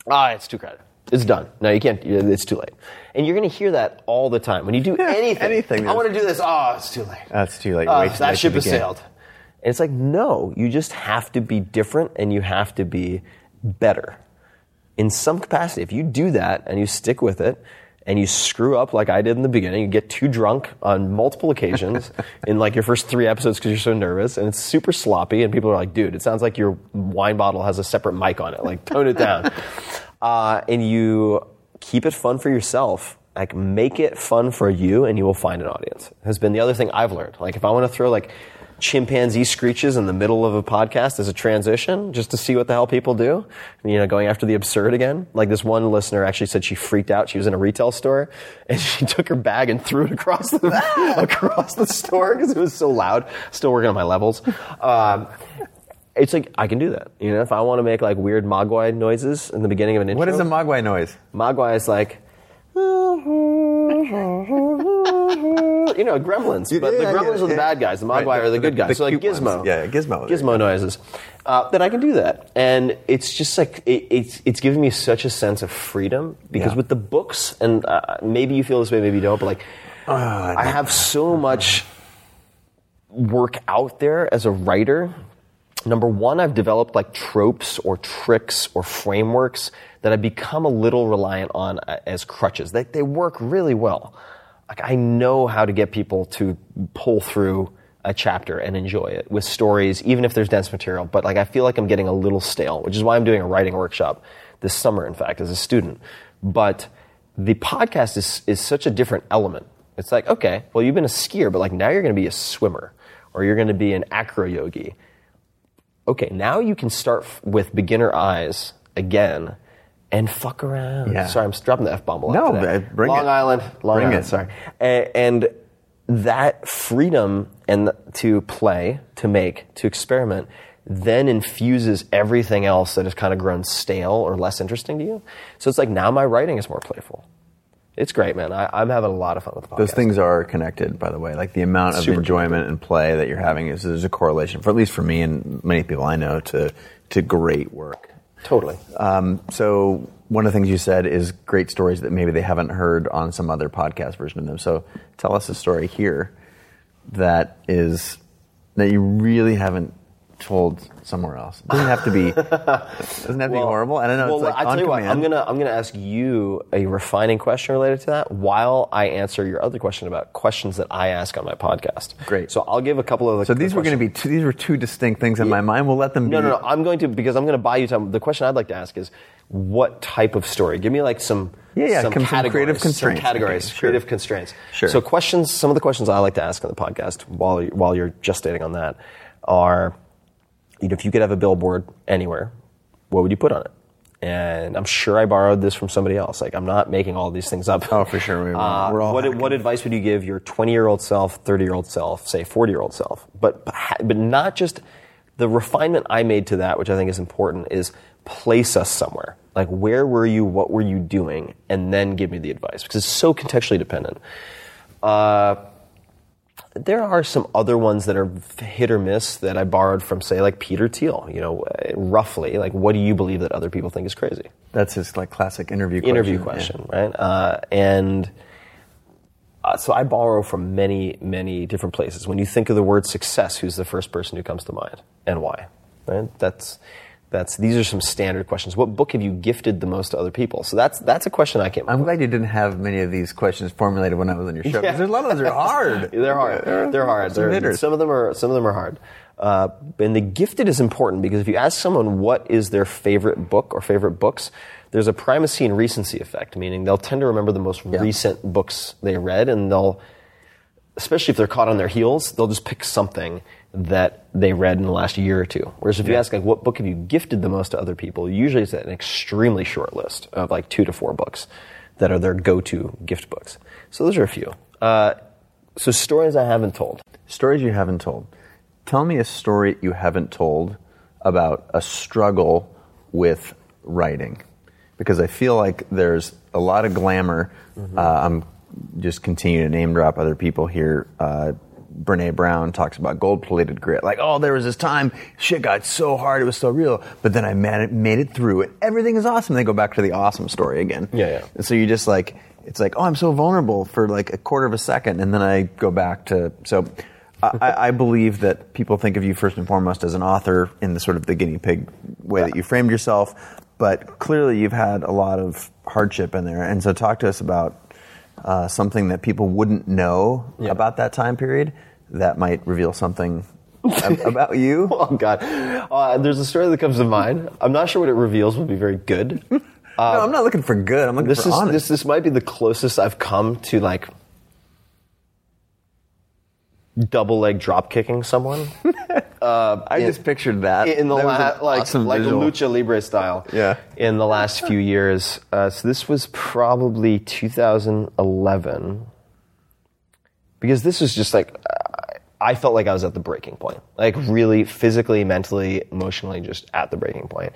Ah, it's too crowded. It's done. No, you can't. It's too late. And you're going to hear that all the time when you do <laughs> anything. anything I want to do this. Oh, it's too late. That's too late. Uh, that ship has sailed. And it's like, no, you just have to be different and you have to be better in some capacity. If you do that and you stick with it and you screw up like I did in the beginning, you get too drunk on multiple occasions <laughs> in like your first three episodes because you're so nervous and it's super sloppy and people are like, dude, it sounds like your wine bottle has a separate mic on it. Like, tone it down. <laughs> Uh, and you keep it fun for yourself. Like, make it fun for you and you will find an audience. Has been the other thing I've learned. Like, if I want to throw like chimpanzee screeches in the middle of a podcast as a transition just to see what the hell people do. You know, going after the absurd again. Like this one listener actually said she freaked out. She was in a retail store and <laughs> she took her bag and threw it across the, <laughs> across the store because it was so loud. Still working on my levels. Um, it's like, I can do that. You know, if I want to make like weird Mogwai noises in the beginning of an intro. What is a Mogwai noise? Mogwai is like, <laughs> you know, gremlins. But the gremlins yeah, are the yeah. bad guys. The Mogwai Right, are the the- good the guys. so like Gizmo. ones. Yeah, Gizmo. Gizmo noises. Uh, that I can do that. And it's just like, it, it's, it's giving me such a sense of freedom because Yeah. with the books, and uh, maybe you feel this way, maybe you don't, but like, Ah, I have so much work out there as a writer. Number one, I've developed like tropes or tricks or frameworks that I've become a little reliant on uh, as crutches. They, they work really well. Like I know how to get people to pull through a chapter and enjoy it with stories, even if there's dense material. But like I feel like I'm getting a little stale, which is why I'm doing a writing workshop this summer, in fact, as a student. But the podcast is, is such a different element. It's like, okay, well, you've been a skier, but like now you're going to be a swimmer or you're going to be an acro yogi. Okay, now you can start f- with beginner eyes again and fuck around. Yeah. Sorry, I'm dropping the F bomb a lot. No, today. Uh, bring it. Long it. Island, Long Bring Island, it. sorry. A- and that freedom and to play, to make, to experiment, then infuses everything else that has kind of grown stale or less interesting to you. So it's like now my writing is more playful. It's great, man. I, I'm having a lot of fun with the podcast. Those things are connected, by the way. Like the amount of Super enjoyment and play that you're having is there's a correlation, for at least for me and many people I know, to to great work. Totally. Um, so one of the things you said is great stories that maybe they haven't heard on some other podcast version of them. So tell us a story here that is that you really haven't told somewhere else. It doesn't have to be. <laughs> doesn't have to be horrible. I don't know. Well, it's like I tell you what, command. I'm gonna I'm gonna ask you a refining question related to that while I answer your other question about questions that I ask on my podcast. Great. So I'll give a couple of the. so these were going to be two, these were two distinct things in my mind. We'll let them. No, be. no, no. I'm going to because I'm going to buy you time. The question I'd like to ask is, what type of story? Give me like some Yeah, yeah, some some categories, creative some constraints. categories, Okay, sure. creative constraints. Sure. So questions. Some of the questions I like to ask on the podcast while while you're gestating on that are, you know, if you could have a billboard anywhere, what would you put on it? And I'm sure I borrowed this from somebody else. Like I'm not making all these things up. Oh, for sure. We- Uh, we're all what, hacking. what advice would you give your 20 year old self, 30 year old self, say 40 year old self? But but not just the refinement I made to that, which I think is important, is place us somewhere. Like where were you? What were you doing? And then give me the advice because it's so contextually dependent. Uh, there are some other ones that are hit or miss that I borrowed from, say, like Peter Thiel. You know, roughly, like what do you believe that other people think is crazy? That's his like classic interview question. interview yeah. question, right? Uh, and uh, so I borrow from many, many different places. When you think of the word success, who's the first person who comes to mind, and why? Right? That's that's these are some standard questions. What book have you gifted the most to other people? So that's that's a question I came. up I'm glad you didn't have many of these questions formulated when I was on your show. 'cause There's a lot of those are hard. <laughs> They're hard. They're hard. Some They're- some of them are some of them are hard. Uh, and the gifted is important because if you ask someone what is their favorite book or favorite books, there's a primacy and recency effect, meaning they'll tend to remember the most recent books they read, and they'll, especially if they're caught on their heels, they'll just pick something that they read in the last year or two. Whereas if you ask like what book have you gifted the most to other people, usually it's an extremely short list of like two to four books that are their go-to gift books. So those are a few. Uh, so stories I haven't told. Stories you haven't told. Tell me a story you haven't told about a struggle with writing. Because I feel like there's a lot of glamour. Mm-hmm. Uh, I'm just continue to name drop other people here. Uh, Brene Brown talks about gold plated grit. Like, oh, there was this time shit got so hard, it was so real, but then I made it, made it through and Everything is awesome. They go back to the awesome story again. Yeah, yeah. And so you just like, it's like, oh, I'm so vulnerable for like a quarter of a second, and then I go back to so. I, I believe that people think of you first and foremost as an author in the sort of the guinea pig way that you framed yourself, but clearly you've had a lot of hardship in there. And so, talk to us about uh, something that people wouldn't know Yeah. about that time period that might reveal something <laughs> about you. <laughs> Oh God, uh, there's a story that comes to mind. I'm not sure what it reveals will be very good. <laughs> no, I'm not looking for good. I'm looking this for is honest. this this might be the closest I've come to like double leg drop kicking someone <laughs> I in- just pictured that in the That la- like awesome like visual. lucha libre style. Yeah. In the last few years, uh, so this was probably 2011, because this was just like uh, I felt like I was at the breaking point, like really physically, mentally, emotionally, just at the breaking point.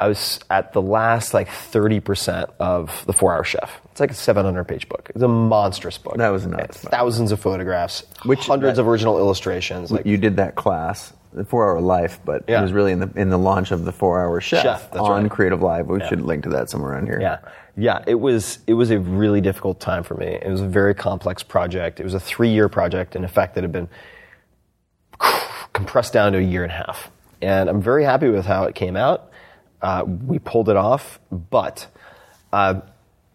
I was at the last like 30% of The Four Hour Chef. It's like a 700 page book. It's a monstrous book. That was nuts. Thousands of photographs, Which- hundreds that- of original illustrations. Like, you did that class, the Four Hour Life, but Yeah. it was really in the in the launch of the Four Hour Chef, Chef, that's on right. CreativeLive. We Yeah. should link to that somewhere around here. Yeah, yeah. It was it was a really difficult time for me. It was a very complex project. It was a three year project, in effect, that had been compressed down to a year and a half. And I'm very happy with how it came out. Uh, we pulled it off, but uh,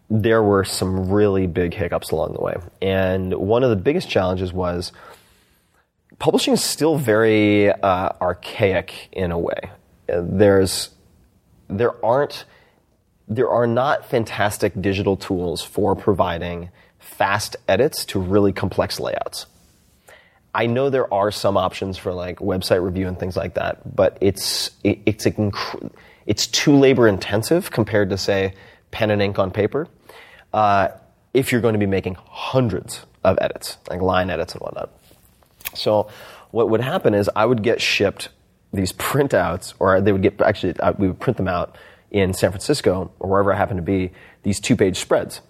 there were some really big hiccups along the way. And one of the biggest challenges was publishing is still very uh, archaic in a way. There's there aren't there are not fantastic digital tools for providing fast edits to really complex layouts. I know there are some options for like website review and things like that, but it's it, it's inc- it's too labor intensive compared to say pen and ink on paper. Uh, if you're going to be making hundreds of edits, like line edits and whatnot. So what would happen is I would get shipped these printouts, or they would get actually uh, we would print them out in San Francisco or wherever I happen to be. These two-page spreads,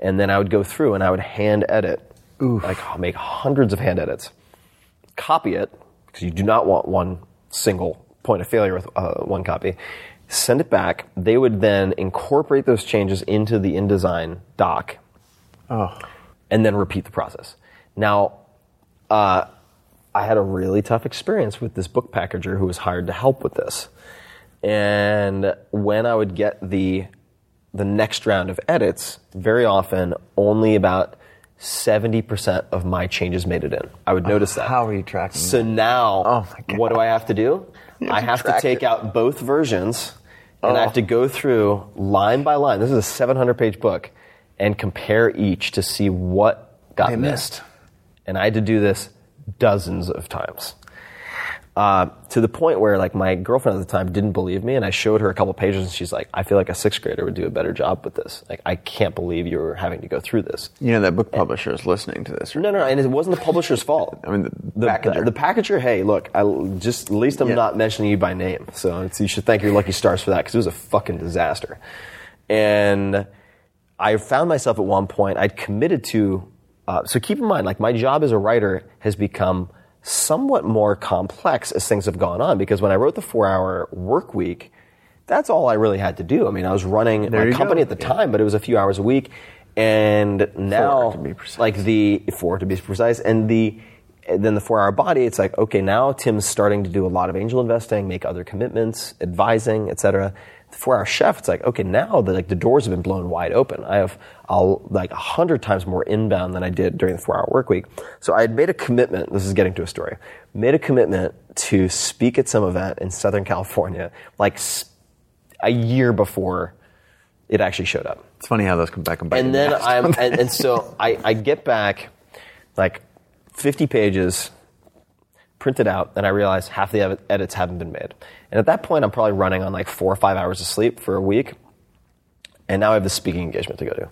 and then I would go through and I would hand edit, like I'll make hundreds of hand edits, copy it because you do not want one single point of failure with uh, one copy. Send it back. They would then incorporate those changes into the InDesign doc and then repeat the process. Now, uh, I had a really tough experience with this book packager who was hired to help with this. And when I would get the the next round of edits, very often only about 70% of my changes made it in. I would notice that. how are you tracking So that? now, Oh what do I have to do? I have to take out both versions and I Oh. have to go through line by line. This is a 700 page book and compare each to see what got They missed. missed. And I had to do this dozens of times. Uh, to the point where like my girlfriend at the time didn't believe me and I showed her a couple pages and she's like, I feel like a sixth grader would do a better job with this. Like, I can't believe you're having to go through this. You know that book publisher is listening to this. Right? No, no, and it wasn't the publisher's <laughs> fault. I mean, the the packager. The, packager. Hey, look, I just at least I'm Yeah. not mentioning you by name, so it's, you should thank your lucky stars for that because it was a fucking disaster. And I found myself at one point I'd committed to. Uh, so keep in mind, like my job as a writer has become somewhat more complex as things have gone on because when I wrote the four-hour work week. That's all I really had to do. I mean, I was running There my company go. at the time, but it was a few hours a week. And now, like the four to be precise, and the then the four hour body. It's like okay, now Tim's starting to do a lot of angel investing, make other commitments, advising, etc. The four hour chef. It's like okay, now the like the doors have been blown wide open. I have I'll, like a hundred times more inbound than I did during the four hour work week. So I had made a commitment. This is getting to a story. Made a commitment to speak at some event in Southern California, like a year before it actually showed up It's funny how those come back and in and then I'm and, and so <laughs> I, I get back like 50 pages printed out and I realize half the edits haven't been made. And at that point I'm probably running on like 4 or 5 hours of sleep for a week. And now I have this speaking engagement to go to.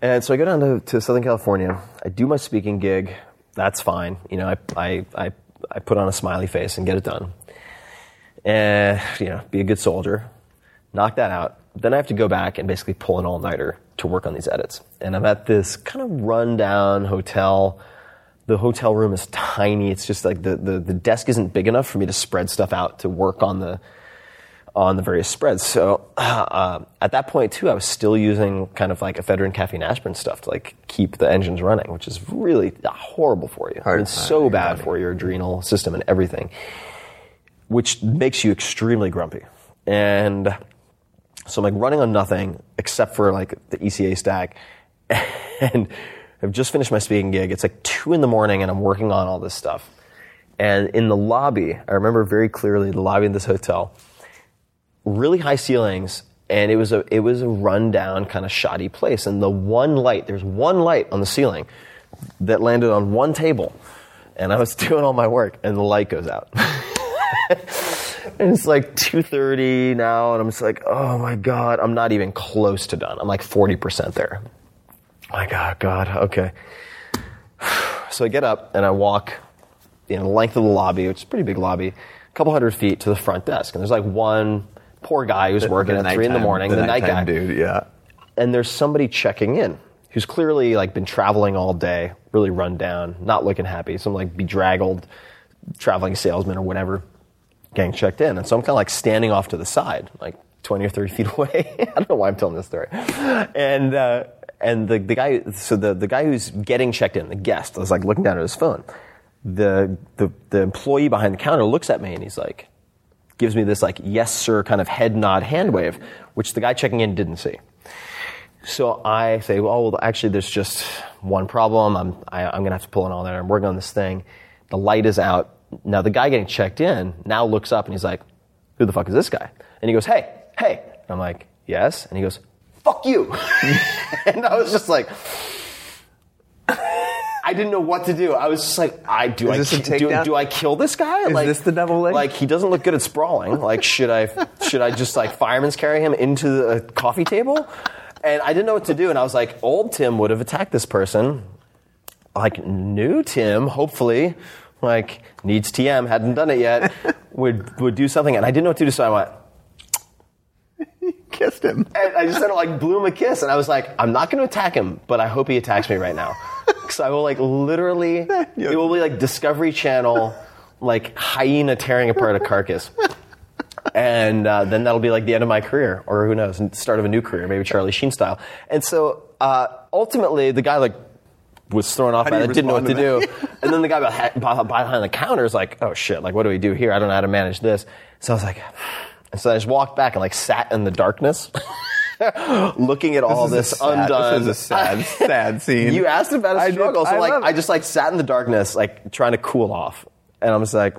And so I go down to, to Southern California. I do my speaking gig. That's fine. You know, I, I, I, I put on a smiley face and get it done. And, you know, be a good soldier. Knock that out. Then I have to go back and basically pull an all nighter to work on these edits. And I'm at this kind of rundown hotel. The hotel room is tiny. It's just like the, the, the desk isn't big enough for me to spread stuff out to work on the, on the various spreads. So uh, at that point too, I was still using kind of like ephedrine, caffeine, aspirin stuff to like keep the engines running, which is really horrible for you. Hard it's so bad for your adrenal system and everything, which makes you extremely grumpy. And so I'm like running on nothing except for like the ECA stack, <laughs> and I've just finished my speaking gig. It's like two in the morning, and I'm working on all this stuff. And in the lobby, I remember very clearly the lobby of this hotel really high ceilings and it was a it was a rundown kind of shoddy place and the one light there's one light on the ceiling that landed on one table and I was <laughs> doing all my work and the light goes out <laughs> and it's like 2:30 now and I'm just like oh my god I'm not even close to done I'm like 40% there my god god okay <sighs> so I get up and I walk you know, the length of the lobby, which is a pretty big lobby, a couple hundred feet to the front desk. And there's like one poor guy who's working The at three in the morning, the, night guy. dude. Yeah. And there's somebody checking in who's clearly like been traveling all day, really run down, not looking happy. Some like bedraggled traveling salesman or whatever getting checked in. And so I'm kind of like standing off to the side, like 20 or 30 <laughs> feet away. I don't know why I'm telling this story. And, uh, and the, the guy, so the, the guy who's getting checked in, the guest, was like looking down at his phone. The, the, the employee behind the counter looks at me and he's like, gives me this like, yes, sir, kind of head nod hand wave, which the guy checking in didn't see. So I say, well, well actually, there's just one problem. I'm, I, I'm going to have to pull an all nighter. I'm working on this thing. The light is out. Now, the guy getting checked in now looks up and he's like, who the fuck is this guy? And he goes, hey, hey. I'm like, yes. And he goes, fuck you. <laughs> and I was just like, I didn't know what to do. I was just like, I do. I ki- do, do I kill this guy? Is like, this the double leg? Like he doesn't look good at sprawling. Like should I should I just like fireman's carry him into the uh, coffee table? And I didn't know what to do. And I was like, old Tim would have attacked this person. Like new Tim, hopefully, like needs TM, hadn't done it yet, would would do something. And I didn't know what to do, so I went. <laughs> Kissed him. And I just kind of like blew him a kiss, and I was like, I'm not going to attack him, but I hope he attacks me right now, <laughs> because I will like literally, <laughs> it will be like Discovery Channel, like hyena tearing apart a carcass, and uh, then that'll be like the end of my career, or who knows, start of a new career, maybe Charlie Sheen style. And so uh, ultimately, the guy like was thrown off by that, didn't know what to respond do. and then the guy behind the counter is like, "Oh shit! Like, what do we do here? I don't know how to manage this." So I was like, and so I just walked back and like sat in the darkness, <laughs> looking at all This this, sad- undone. This is a sad, sad <laughs> scene. You asked about a I did- struggle, so I like. I just like sat in the darkness, like trying to cool off, and I'm just like,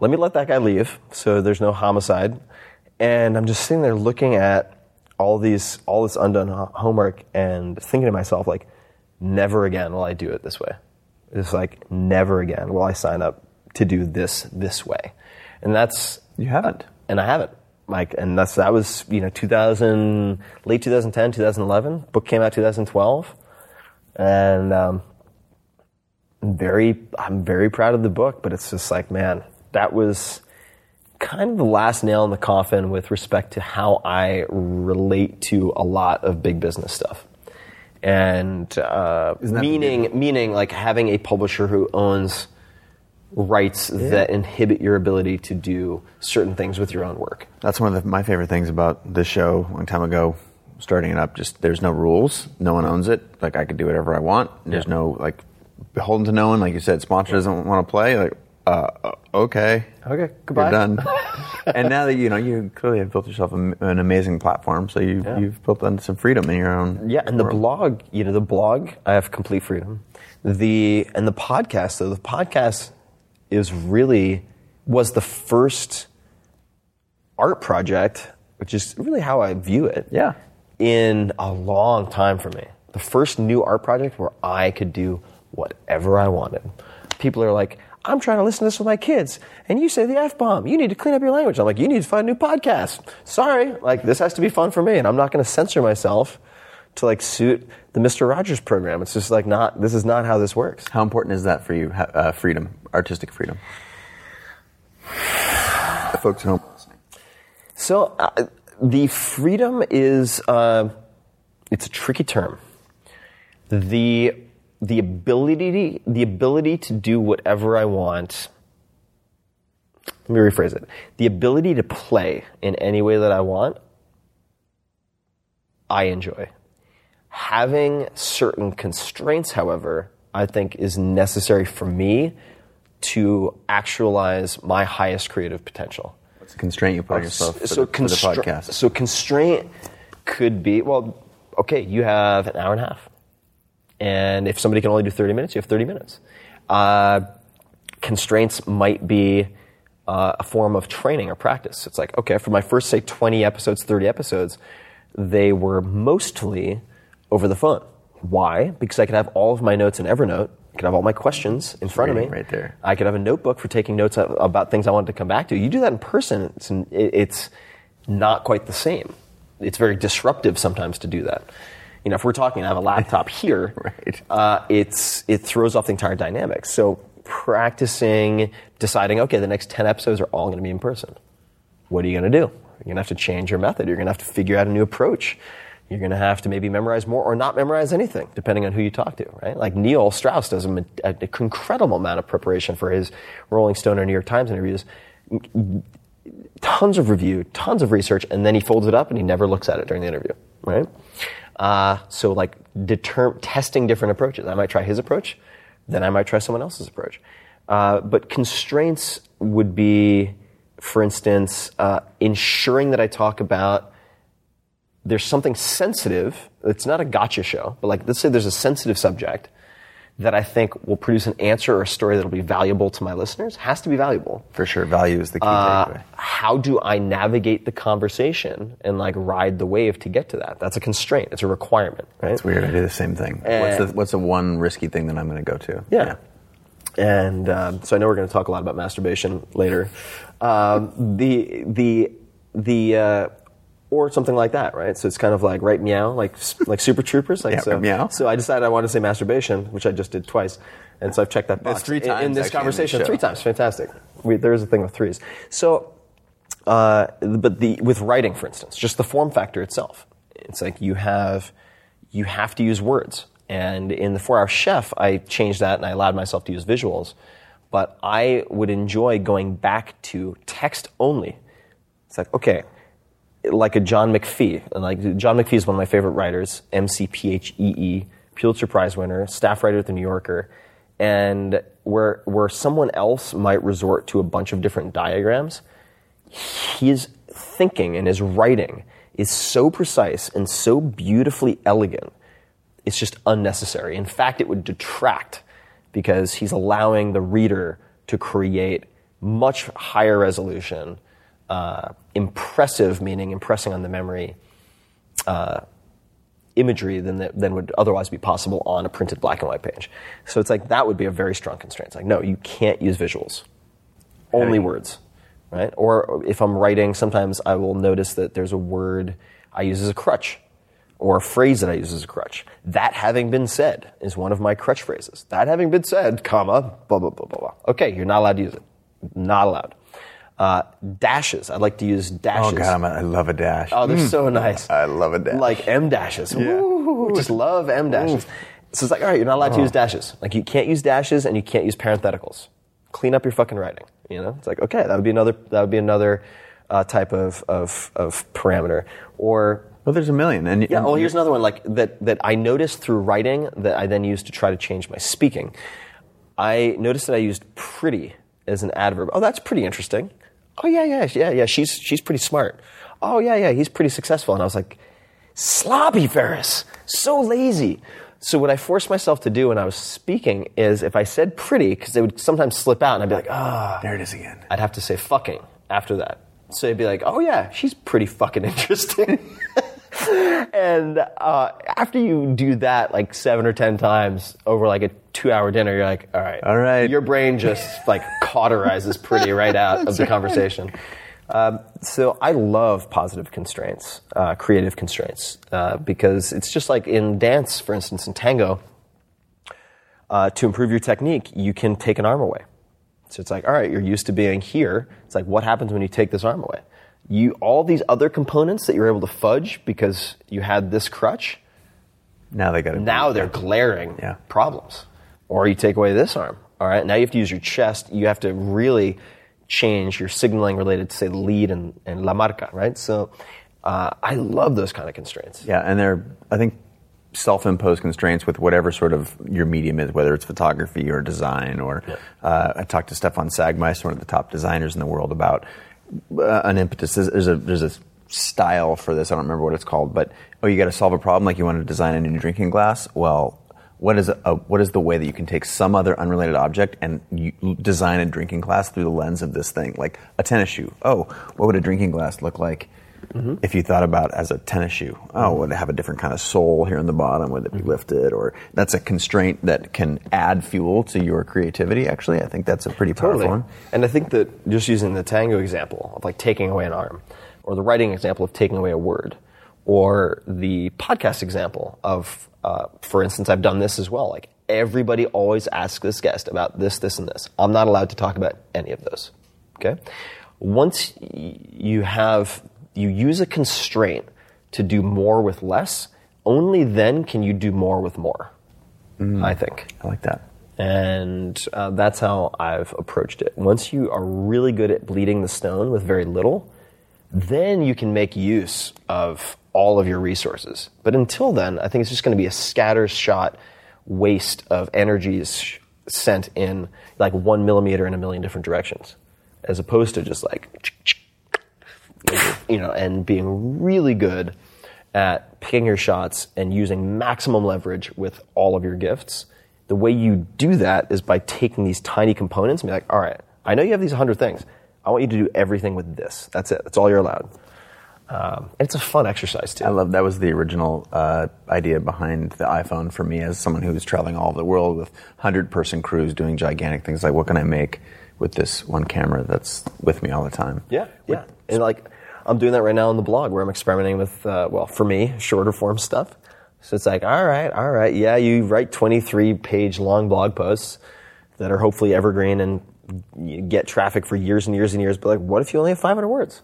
let me let that guy leave, so there's no homicide, and I'm just sitting there looking at all these, all this undone ho- homework, and thinking to myself like, never again will I do it this way. It's like never again will I sign up to do this this way, and that's You haven't. And I haven't. Like, and that's that was you know 2000, late 2010, 2011. Book came out 2012, and um, I'm very, I'm very proud of the book. But it's just like, man, that was kind of the last nail in the coffin with respect to how I relate to a lot of big business stuff. And uh, meaning, meaning like having a publisher who owns rights that inhibit your ability to do certain things with your own work. That's one of the, my favorite things about this show. A long time ago, starting it up, just there's no rules. No one owns it. Like I could do whatever I want. There's Yeah. no like beholden to no one. Like you said, sponsor doesn't want to play. Like uh, okay, Okay, goodbye. You're done. <laughs> and now that you know, you clearly have built yourself an amazing platform. So you, Yeah. you've built on some freedom in your own. Yeah, and the blog, you know, the blog, I have complete freedom. The and the podcast, though, the podcast is really was the first art project, which is really how I view it. Yeah. In a long time for me. The first new art project where I could do whatever I wanted. People are like, I'm trying to listen to this with my kids, and you say the F bomb. You need to clean up your language. I'm like, you need to find a new podcast. Sorry, like, this has to be fun for me, and I'm not going to censor myself to like suit the Mr. Rogers program. It's just like not, this is not how this works. How important is that for you? Uh, freedom, artistic freedom. The folks at home. So uh, the freedom is uh, it's a tricky term. The the ability the ability to do whatever I want. Let me rephrase it. The ability to play in any way that I want, I enjoy. Having certain constraints, however, I think is necessary for me to actualize my highest creative potential. What's the constraint you put on yourself for, so the, for the podcast? So constraint could be well, okay, you have an hour and a half, and if somebody can only do thirty minutes, you have thirty minutes. Uh, constraints might be uh, a form of training or practice. It's like okay, for my first say twenty episodes, thirty episodes, they were mostly over the phone. Why? Because I could have all of my notes in Evernote. I could have all my questions in front of me. right there. I could have a notebook for taking notes about things I wanted to come back to. You do that in person, it's, it's not quite the same. It's very disruptive sometimes to do that. You know, if we're talking, I have a laptop <laughs> here. Right. Uh, it's it throws off the entire dynamic. So practicing, deciding, okay, the next ten episodes are all going to be in person. What are you going to do? You're going to have to change your method. You're going to have to figure out a new approach. You're going to have to maybe memorize more or not memorize anything, depending on who you talk to, right? Like Neil Strauss does an incredible amount of preparation for his Rolling Stone or New York Times interviews. Tons of review, tons of research, and then he folds it up and he never looks at it during the interview, right? Uh, so like determ- testing different approaches. I might try his approach, then I might try someone else's approach. Uh, but constraints would be, for instance, uh, ensuring that I talk about there's something sensitive. It's not a gotcha show, but like let's say there's a sensitive subject that I think will produce an answer or a story that'll be valuable to my listeners. Has to be valuable. For sure, value is the key Uh, takeaway. how do I navigate the conversation and like ride the wave to get to that? That's a constraint. It's a requirement, right? It's weird. I do the same thing. Uh, what's, the, what's the one risky thing that I'm going to go to? Yeah. And um, so I know we're going to talk a lot about masturbation later. Um, the the the uh, or something like that, right? So it's kind of like right meow, like like Super Troopers, like Yeah, so. meow. So I decided I wanted to say masturbation, which I just did twice, and so I've checked that box That's three In- in, this actually, in conversation. three times, fantastic. We, there is a thing with threes. So, uh, but the with writing, for instance, just the form factor itself, it's like you have you have to use words. And in the Four Hour Chef, I changed that and I allowed myself to use visuals. But I would enjoy going back to text only. It's like, okay, like a John McPhee. And like John McPhee is one of my favorite writers, M C P H E E, Pulitzer Prize winner, staff writer at the New Yorker, and where where someone else might resort to a bunch of different diagrams, his thinking and his writing is so precise and so beautifully elegant. It's just unnecessary. In fact, it would detract because he's allowing the reader to create much higher resolution, uh, impressive meaning impressing on the memory uh, imagery than that, than would otherwise be possible on a printed black and white page. So it's like that would be a very strong constraint. It's like no, you can't use visuals, only words, right? Or if I'm writing, sometimes I will notice that there's a word I use as a crutch. Or a phrase that I use as a crutch. That having been said is one of my crutch phrases. That having been said, comma, blah, blah, blah, blah, blah. Okay, you're not allowed to use it. Not allowed. Uh, dashes. I like to use dashes. Oh god, I love a dash. Oh, they're so nice. I love a dash. Like M dashes. Woo, just love M dashes. So it's like, all right, you're not allowed to use dashes. Like you can't use dashes and you can't use parentheticals. Clean up your fucking writing. You know, it's like okay, that would be another that would be another uh, type of, of of parameter. Or well, there's a million. And yeah, well, here's another one like that that I noticed through writing that I then used to try to change my speaking. I noticed that I used pretty as an adverb. Oh, that's pretty interesting. Oh yeah, yeah, yeah, yeah. She's she's pretty smart. Oh yeah, yeah. He's pretty successful. And I was like, sloppy Ferriss, so lazy. So what I forced myself to do when I was speaking is if I said pretty, because they would sometimes slip out, and I'd be like, ah, there it is again. I'd have to say fucking after that. So it'd be like, oh yeah, she's pretty fucking interesting. <laughs> and uh, after you do that like seven or ten times over like a two-hour dinner, you're like, all right, All right. Your brain just like cauterizes pretty right out of the <laughs> conversation. Um, so I love positive constraints, uh, creative constraints, uh, because it's just like in dance, for instance, in tango. Uh, to improve your technique, you can take an arm away. So it's like, all right, you're used to being here. It's like, what happens when you take this arm away? You all these other components that you're able to fudge because you had this crutch. Now they got Now they're glaring Yeah. problems. Or you take away this arm. All right, now you have to use your chest. You have to really change your signaling related to say the lead and, and la marca, right? So uh, I love those kind of constraints. Yeah, and they're I think self-imposed constraints with whatever sort of your medium is, whether it's photography or design. Or uh, I talked to Stefan Sagmeister, one of the top designers in the world, about uh, an impetus. There's, there's a there's a style for this. I don't remember what it's called, but oh, you got to solve a problem like you want to design a new drinking glass. Well. What is, a, what is the way that you can take some other unrelated object and design a drinking glass through the lens of this thing? Like a tennis shoe. Oh, what would a drinking glass look like Mm-hmm. if you thought about as a tennis shoe, oh, mm-hmm. would it have a different kind of sole here in the bottom? Would it be mm-hmm. lifted? Or that's a constraint that can add fuel to your creativity. Actually, I think that's a pretty powerful Totally. one. And I think that just using the tango example of like taking away an arm, or the writing example of taking away a word, or the podcast example of, uh, for instance, I've done this as well. Like everybody always asks this guest about this, this, and this. I'm not allowed to talk about any of those. Okay. Once y- you have you use a constraint to do more with less, only then can you do more with more. I think. I like that. And uh, that's how I've approached it. Once you are really good at bleeding the stone with very little, then you can make use of all of your resources. But until then, I think it's just going to be a scattershot waste of energies sent in like one millimeter in a million different directions, as opposed to just like, you know, and being really good at picking your shots and using maximum leverage with all of your gifts. The way you do that is by taking these tiny components and be like, all right, I know you have these 100 things. I want you to do everything with this. That's it. That's all you're allowed. Um, and it's a fun exercise too. I love that was the original uh, idea behind the iPhone for me as someone who was traveling all over the world with hundred person crews doing gigantic things. Like, what can I make with this one camera that's with me all the time? Yeah, yeah. And like, I'm doing that right now on the blog where I'm experimenting with, uh, well, for me, shorter form stuff. So it's like, all right, all right, yeah, you write 23 page long blog posts that are hopefully evergreen and get traffic for years and years and years. But like, what if you only have 500 words?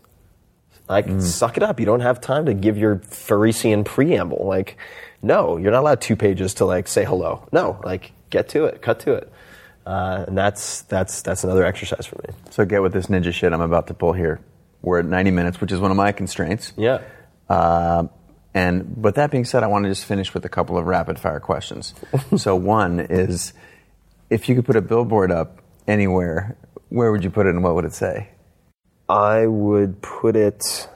Like, suck it up. You don't have time to give your Pharisee preamble. Like, no, you're not allowed two pages to like say hello. No, like, get to it, cut to it. Uh, and that's that's that's another exercise for me. So get with this ninja shit I'm about to pull here. We're at 90 minutes, which is one of my constraints. Yeah. Uh, And but that being said, I want to just finish with a couple of rapid fire questions. <laughs> so one is, if you could put a billboard up anywhere, where would you put it, and what would it say? I would put it.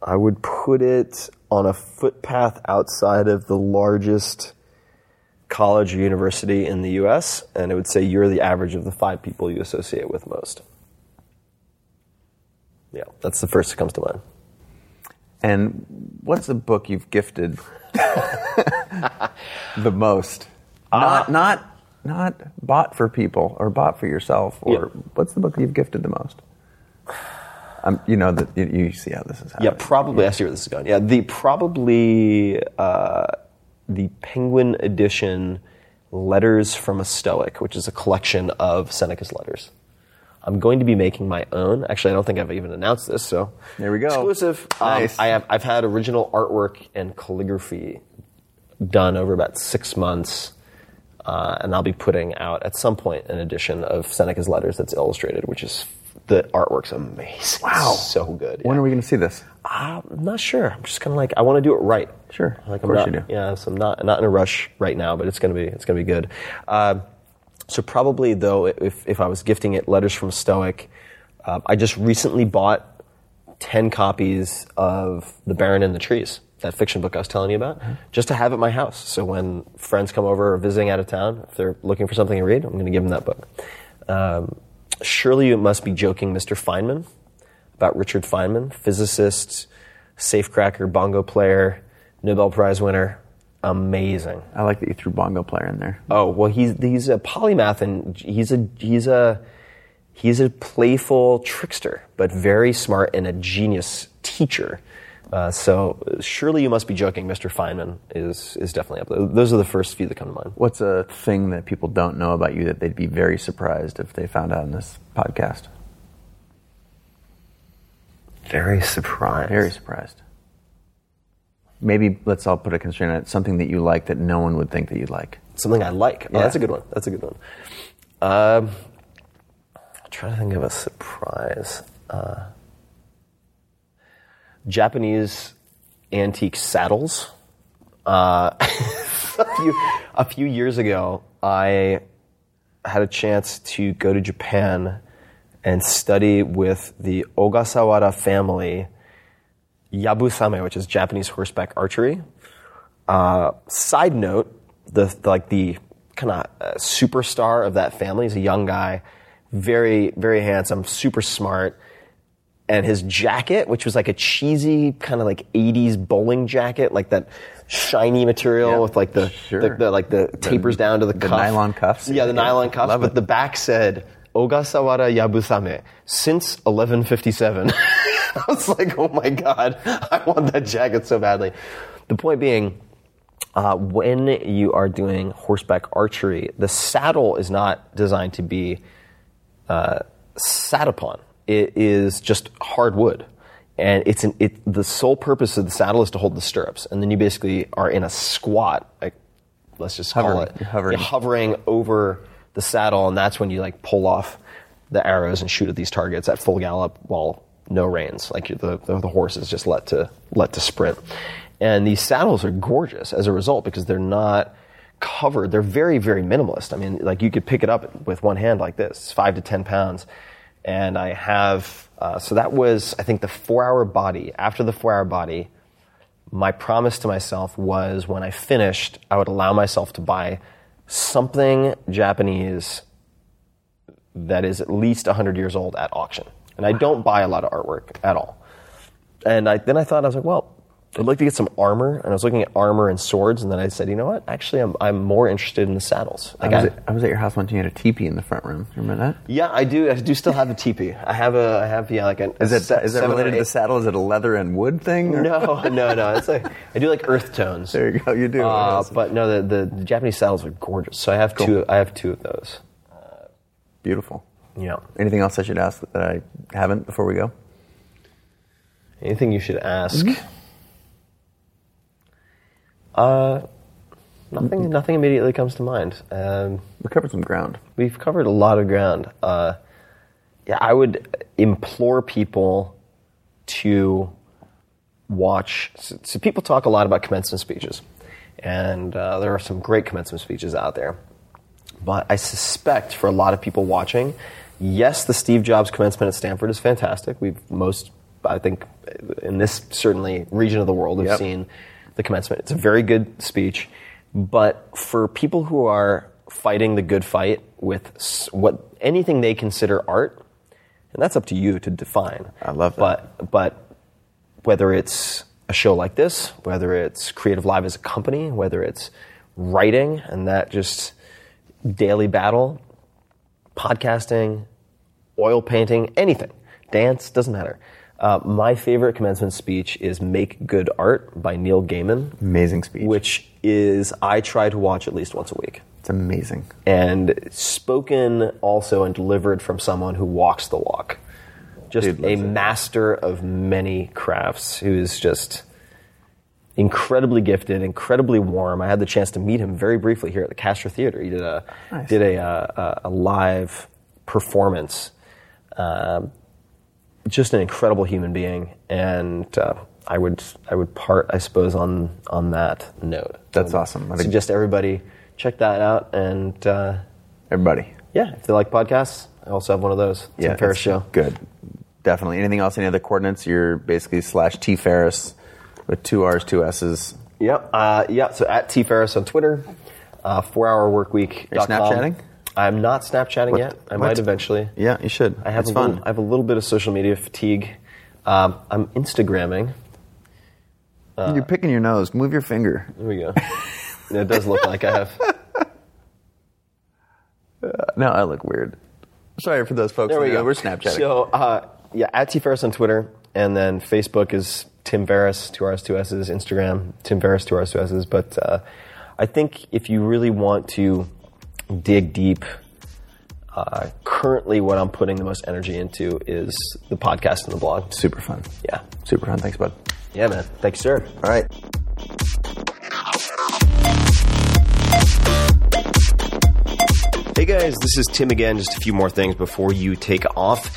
I would put it on a footpath outside of the largest college or university in the U.S., and it would say you're the average of the five people you associate with most. Yeah, that's the first that comes to mind. And what's the book you've gifted <laughs> the most? Not not not bought for people or bought for yourself. Or Yeah. what's the book you've gifted the most? Um, you know that you, you see how this is. Happening. Yeah, probably. I see where this is going. Yeah, the probably uh, the Penguin edition "Letters from a Stoic," which is a collection of Seneca's letters. I'm going to be making my own. Actually, I don't think I've even announced this. So There we go. Exclusive. Um, Nice. I have. I've had original artwork and calligraphy done over about six months. Uh, and I'll be putting out at some point an edition of Seneca's letters that's illustrated, which is the artwork's amazing. Wow. so good. When yeah. are we going to see this? I'm not sure. I'm just kind of like I want to do it right. Sure. Like Of I'm course not, you do. Yeah, so I'm not not in a rush right now, but it's gonna be it's gonna be good. Uh, so probably though, if if I was gifting it, letters from Stoic, uh, I just recently bought ten copies of The Baron in the Trees, that fiction book I was telling you about, Mm-hmm. just to have at my house. So when friends come over or visiting out of town, if they're looking for something to read, I'm going to give them that book. Um, surely you must be joking, Mr. Feynman, about Richard Feynman, physicist, safecracker, bongo player, Nobel Prize winner. Amazing. I like that you threw bongo player in there. Oh well, he's he's a polymath and he's a he's a he's a playful trickster, but very smart and a genius teacher. Uh, so surely you must be joking, Mr. Feynman is is definitely up there. Those are the first few that come to mind. What's a thing that people don't know about you that they'd be very surprised if they found out in this podcast? Very surprised. Very surprised. Maybe let's all put a constraint on it. Something that you like that no one would think that you'd like. something I like. Oh, Yeah. that's a good one. That's a good one. Um, I'm trying to think of a surprise. Uh, Japanese antique saddles. Uh, <laughs> a, few, a few years ago, I had a chance to go to Japan and study with the Ogasawara family Yabusame, which is Japanese horseback archery. Uh, side note, the like the kind of uh, superstar of that family is a young guy, very very handsome, super smart, and his jacket, which was like a cheesy kind of like '80s bowling jacket, like that shiny material Yeah, with like the, sure. the, the like the tapers down to the, the cuff. nylon cuffs. Yeah, the Yeah, nylon cuffs, love but it. the back said Ogasawara Yabusame since 1157. <laughs> I was like, oh my god, I want that jacket so badly. The point being, uh, when you are doing horseback archery, the saddle is not designed to be uh, sat upon. It is just hard wood. And it's an, it, the sole purpose of the saddle is to hold the stirrups. And then you basically are in a squat, like, let's just call it. You're hovering. You're hovering over the saddle, and that's when you like pull off the arrows and shoot at these targets at full gallop while no reins. Like the, the, the horse is just let to, let to sprint. And these saddles are gorgeous as a result because they're not covered. They're very, very minimalist. I mean, like you could pick it up with one hand like this, five to 10 pounds. And I have, uh, so that was, I think, the four hour body. After the four hour body, my promise to myself was when I finished, I would allow myself to buy something Japanese that is at least 100 years old at auction. And I don't buy a lot of artwork at all. And I, then I thought, I was like, well, I'd like to get some armor. And I was looking at armor and swords. And then I said, you know what? Actually, I'm, I'm more interested in the saddles. I was, I- at, I was at your house once and you had a teepee in the front room. Remember that? yeah, I do. I do still have a teepee. I have a, I have, yeah, like a. Is it se- is that related to the saddle? Is it a leather and wood thing? or- No, no, no. It's like, I do like earth tones. There you go. You do. Uh, but no, the, the, the Japanese saddles are gorgeous. So I have two. I have two of those. Beautiful. Yeah. Anything else I should ask that I haven't before we go? Anything you should ask? Mm-hmm. Uh, nothing. Nothing immediately comes to mind. Um, We covered some ground. we've covered a lot of ground. Uh, yeah, I would implore people to watch, so, so people talk a lot about commencement speeches, and uh, there are some great commencement speeches out there. But I suspect for a lot of people watching, yes, the Steve Jobs commencement at Stanford is fantastic. We've most, I think, in this certainly region of the world, have Yep. seen the commencement. It's a very good speech. But for people who are fighting the good fight with what anything they consider art, and that's up to you to define. I love that. But but whether it's a show like this, whether it's CreativeLive as a company, whether it's writing and that just daily battle, podcasting, oil painting, anything, dance, doesn't matter. Uh, my favorite commencement speech is Make Good Art by Neil Gaiman, Amazing speech. which is I try to watch at least once a week. it's amazing. And spoken also and delivered from someone who walks the walk. Just Dude a it. master of many crafts who is just incredibly gifted, incredibly warm. I had the chance to meet him very briefly here at the Castro Theater. He did a Nice. did a, uh, a, a live performance. Um, just an incredible human being, and uh, I would I would part I suppose on on that note. That's awesome. I Suggest everybody check that out, and uh, Everybody. yeah, if they like podcasts, I also have one of those. Ferriss it's show. Good. Definitely. Anything else? Any other coordinates? You're basically slash T Ferriss with two R's, two S's. Yep. Uh, yeah. So at T Ferriss on Twitter, uh, four hour workweek. Are you Snapchatting? I'm not Snapchatting What- yet. I what? might eventually. Yeah, you should. I have it's a fun. Little, I have a little bit of social media fatigue. Um, I'm Instagramming. You're picking your nose. Move your finger. There we go. it does look like I have. <laughs> No, I look weird. Sorry for those folks. There we go. We're Snapchatting. So uh, yeah, at T Ferriss on Twitter, and then Facebook is Tim Ferriss, two R's, two S's. Instagram, Tim Ferriss, two R's, two S's. But uh, I think if you really want to dig deep, uh, currently what I'm putting the most energy into is the podcast and the blog. Super fun. Yeah, Super fun. Thanks, bud. yeah, man. Thanks, sir. All right. Hey guys, this is Tim again. Just a few more things before you take off.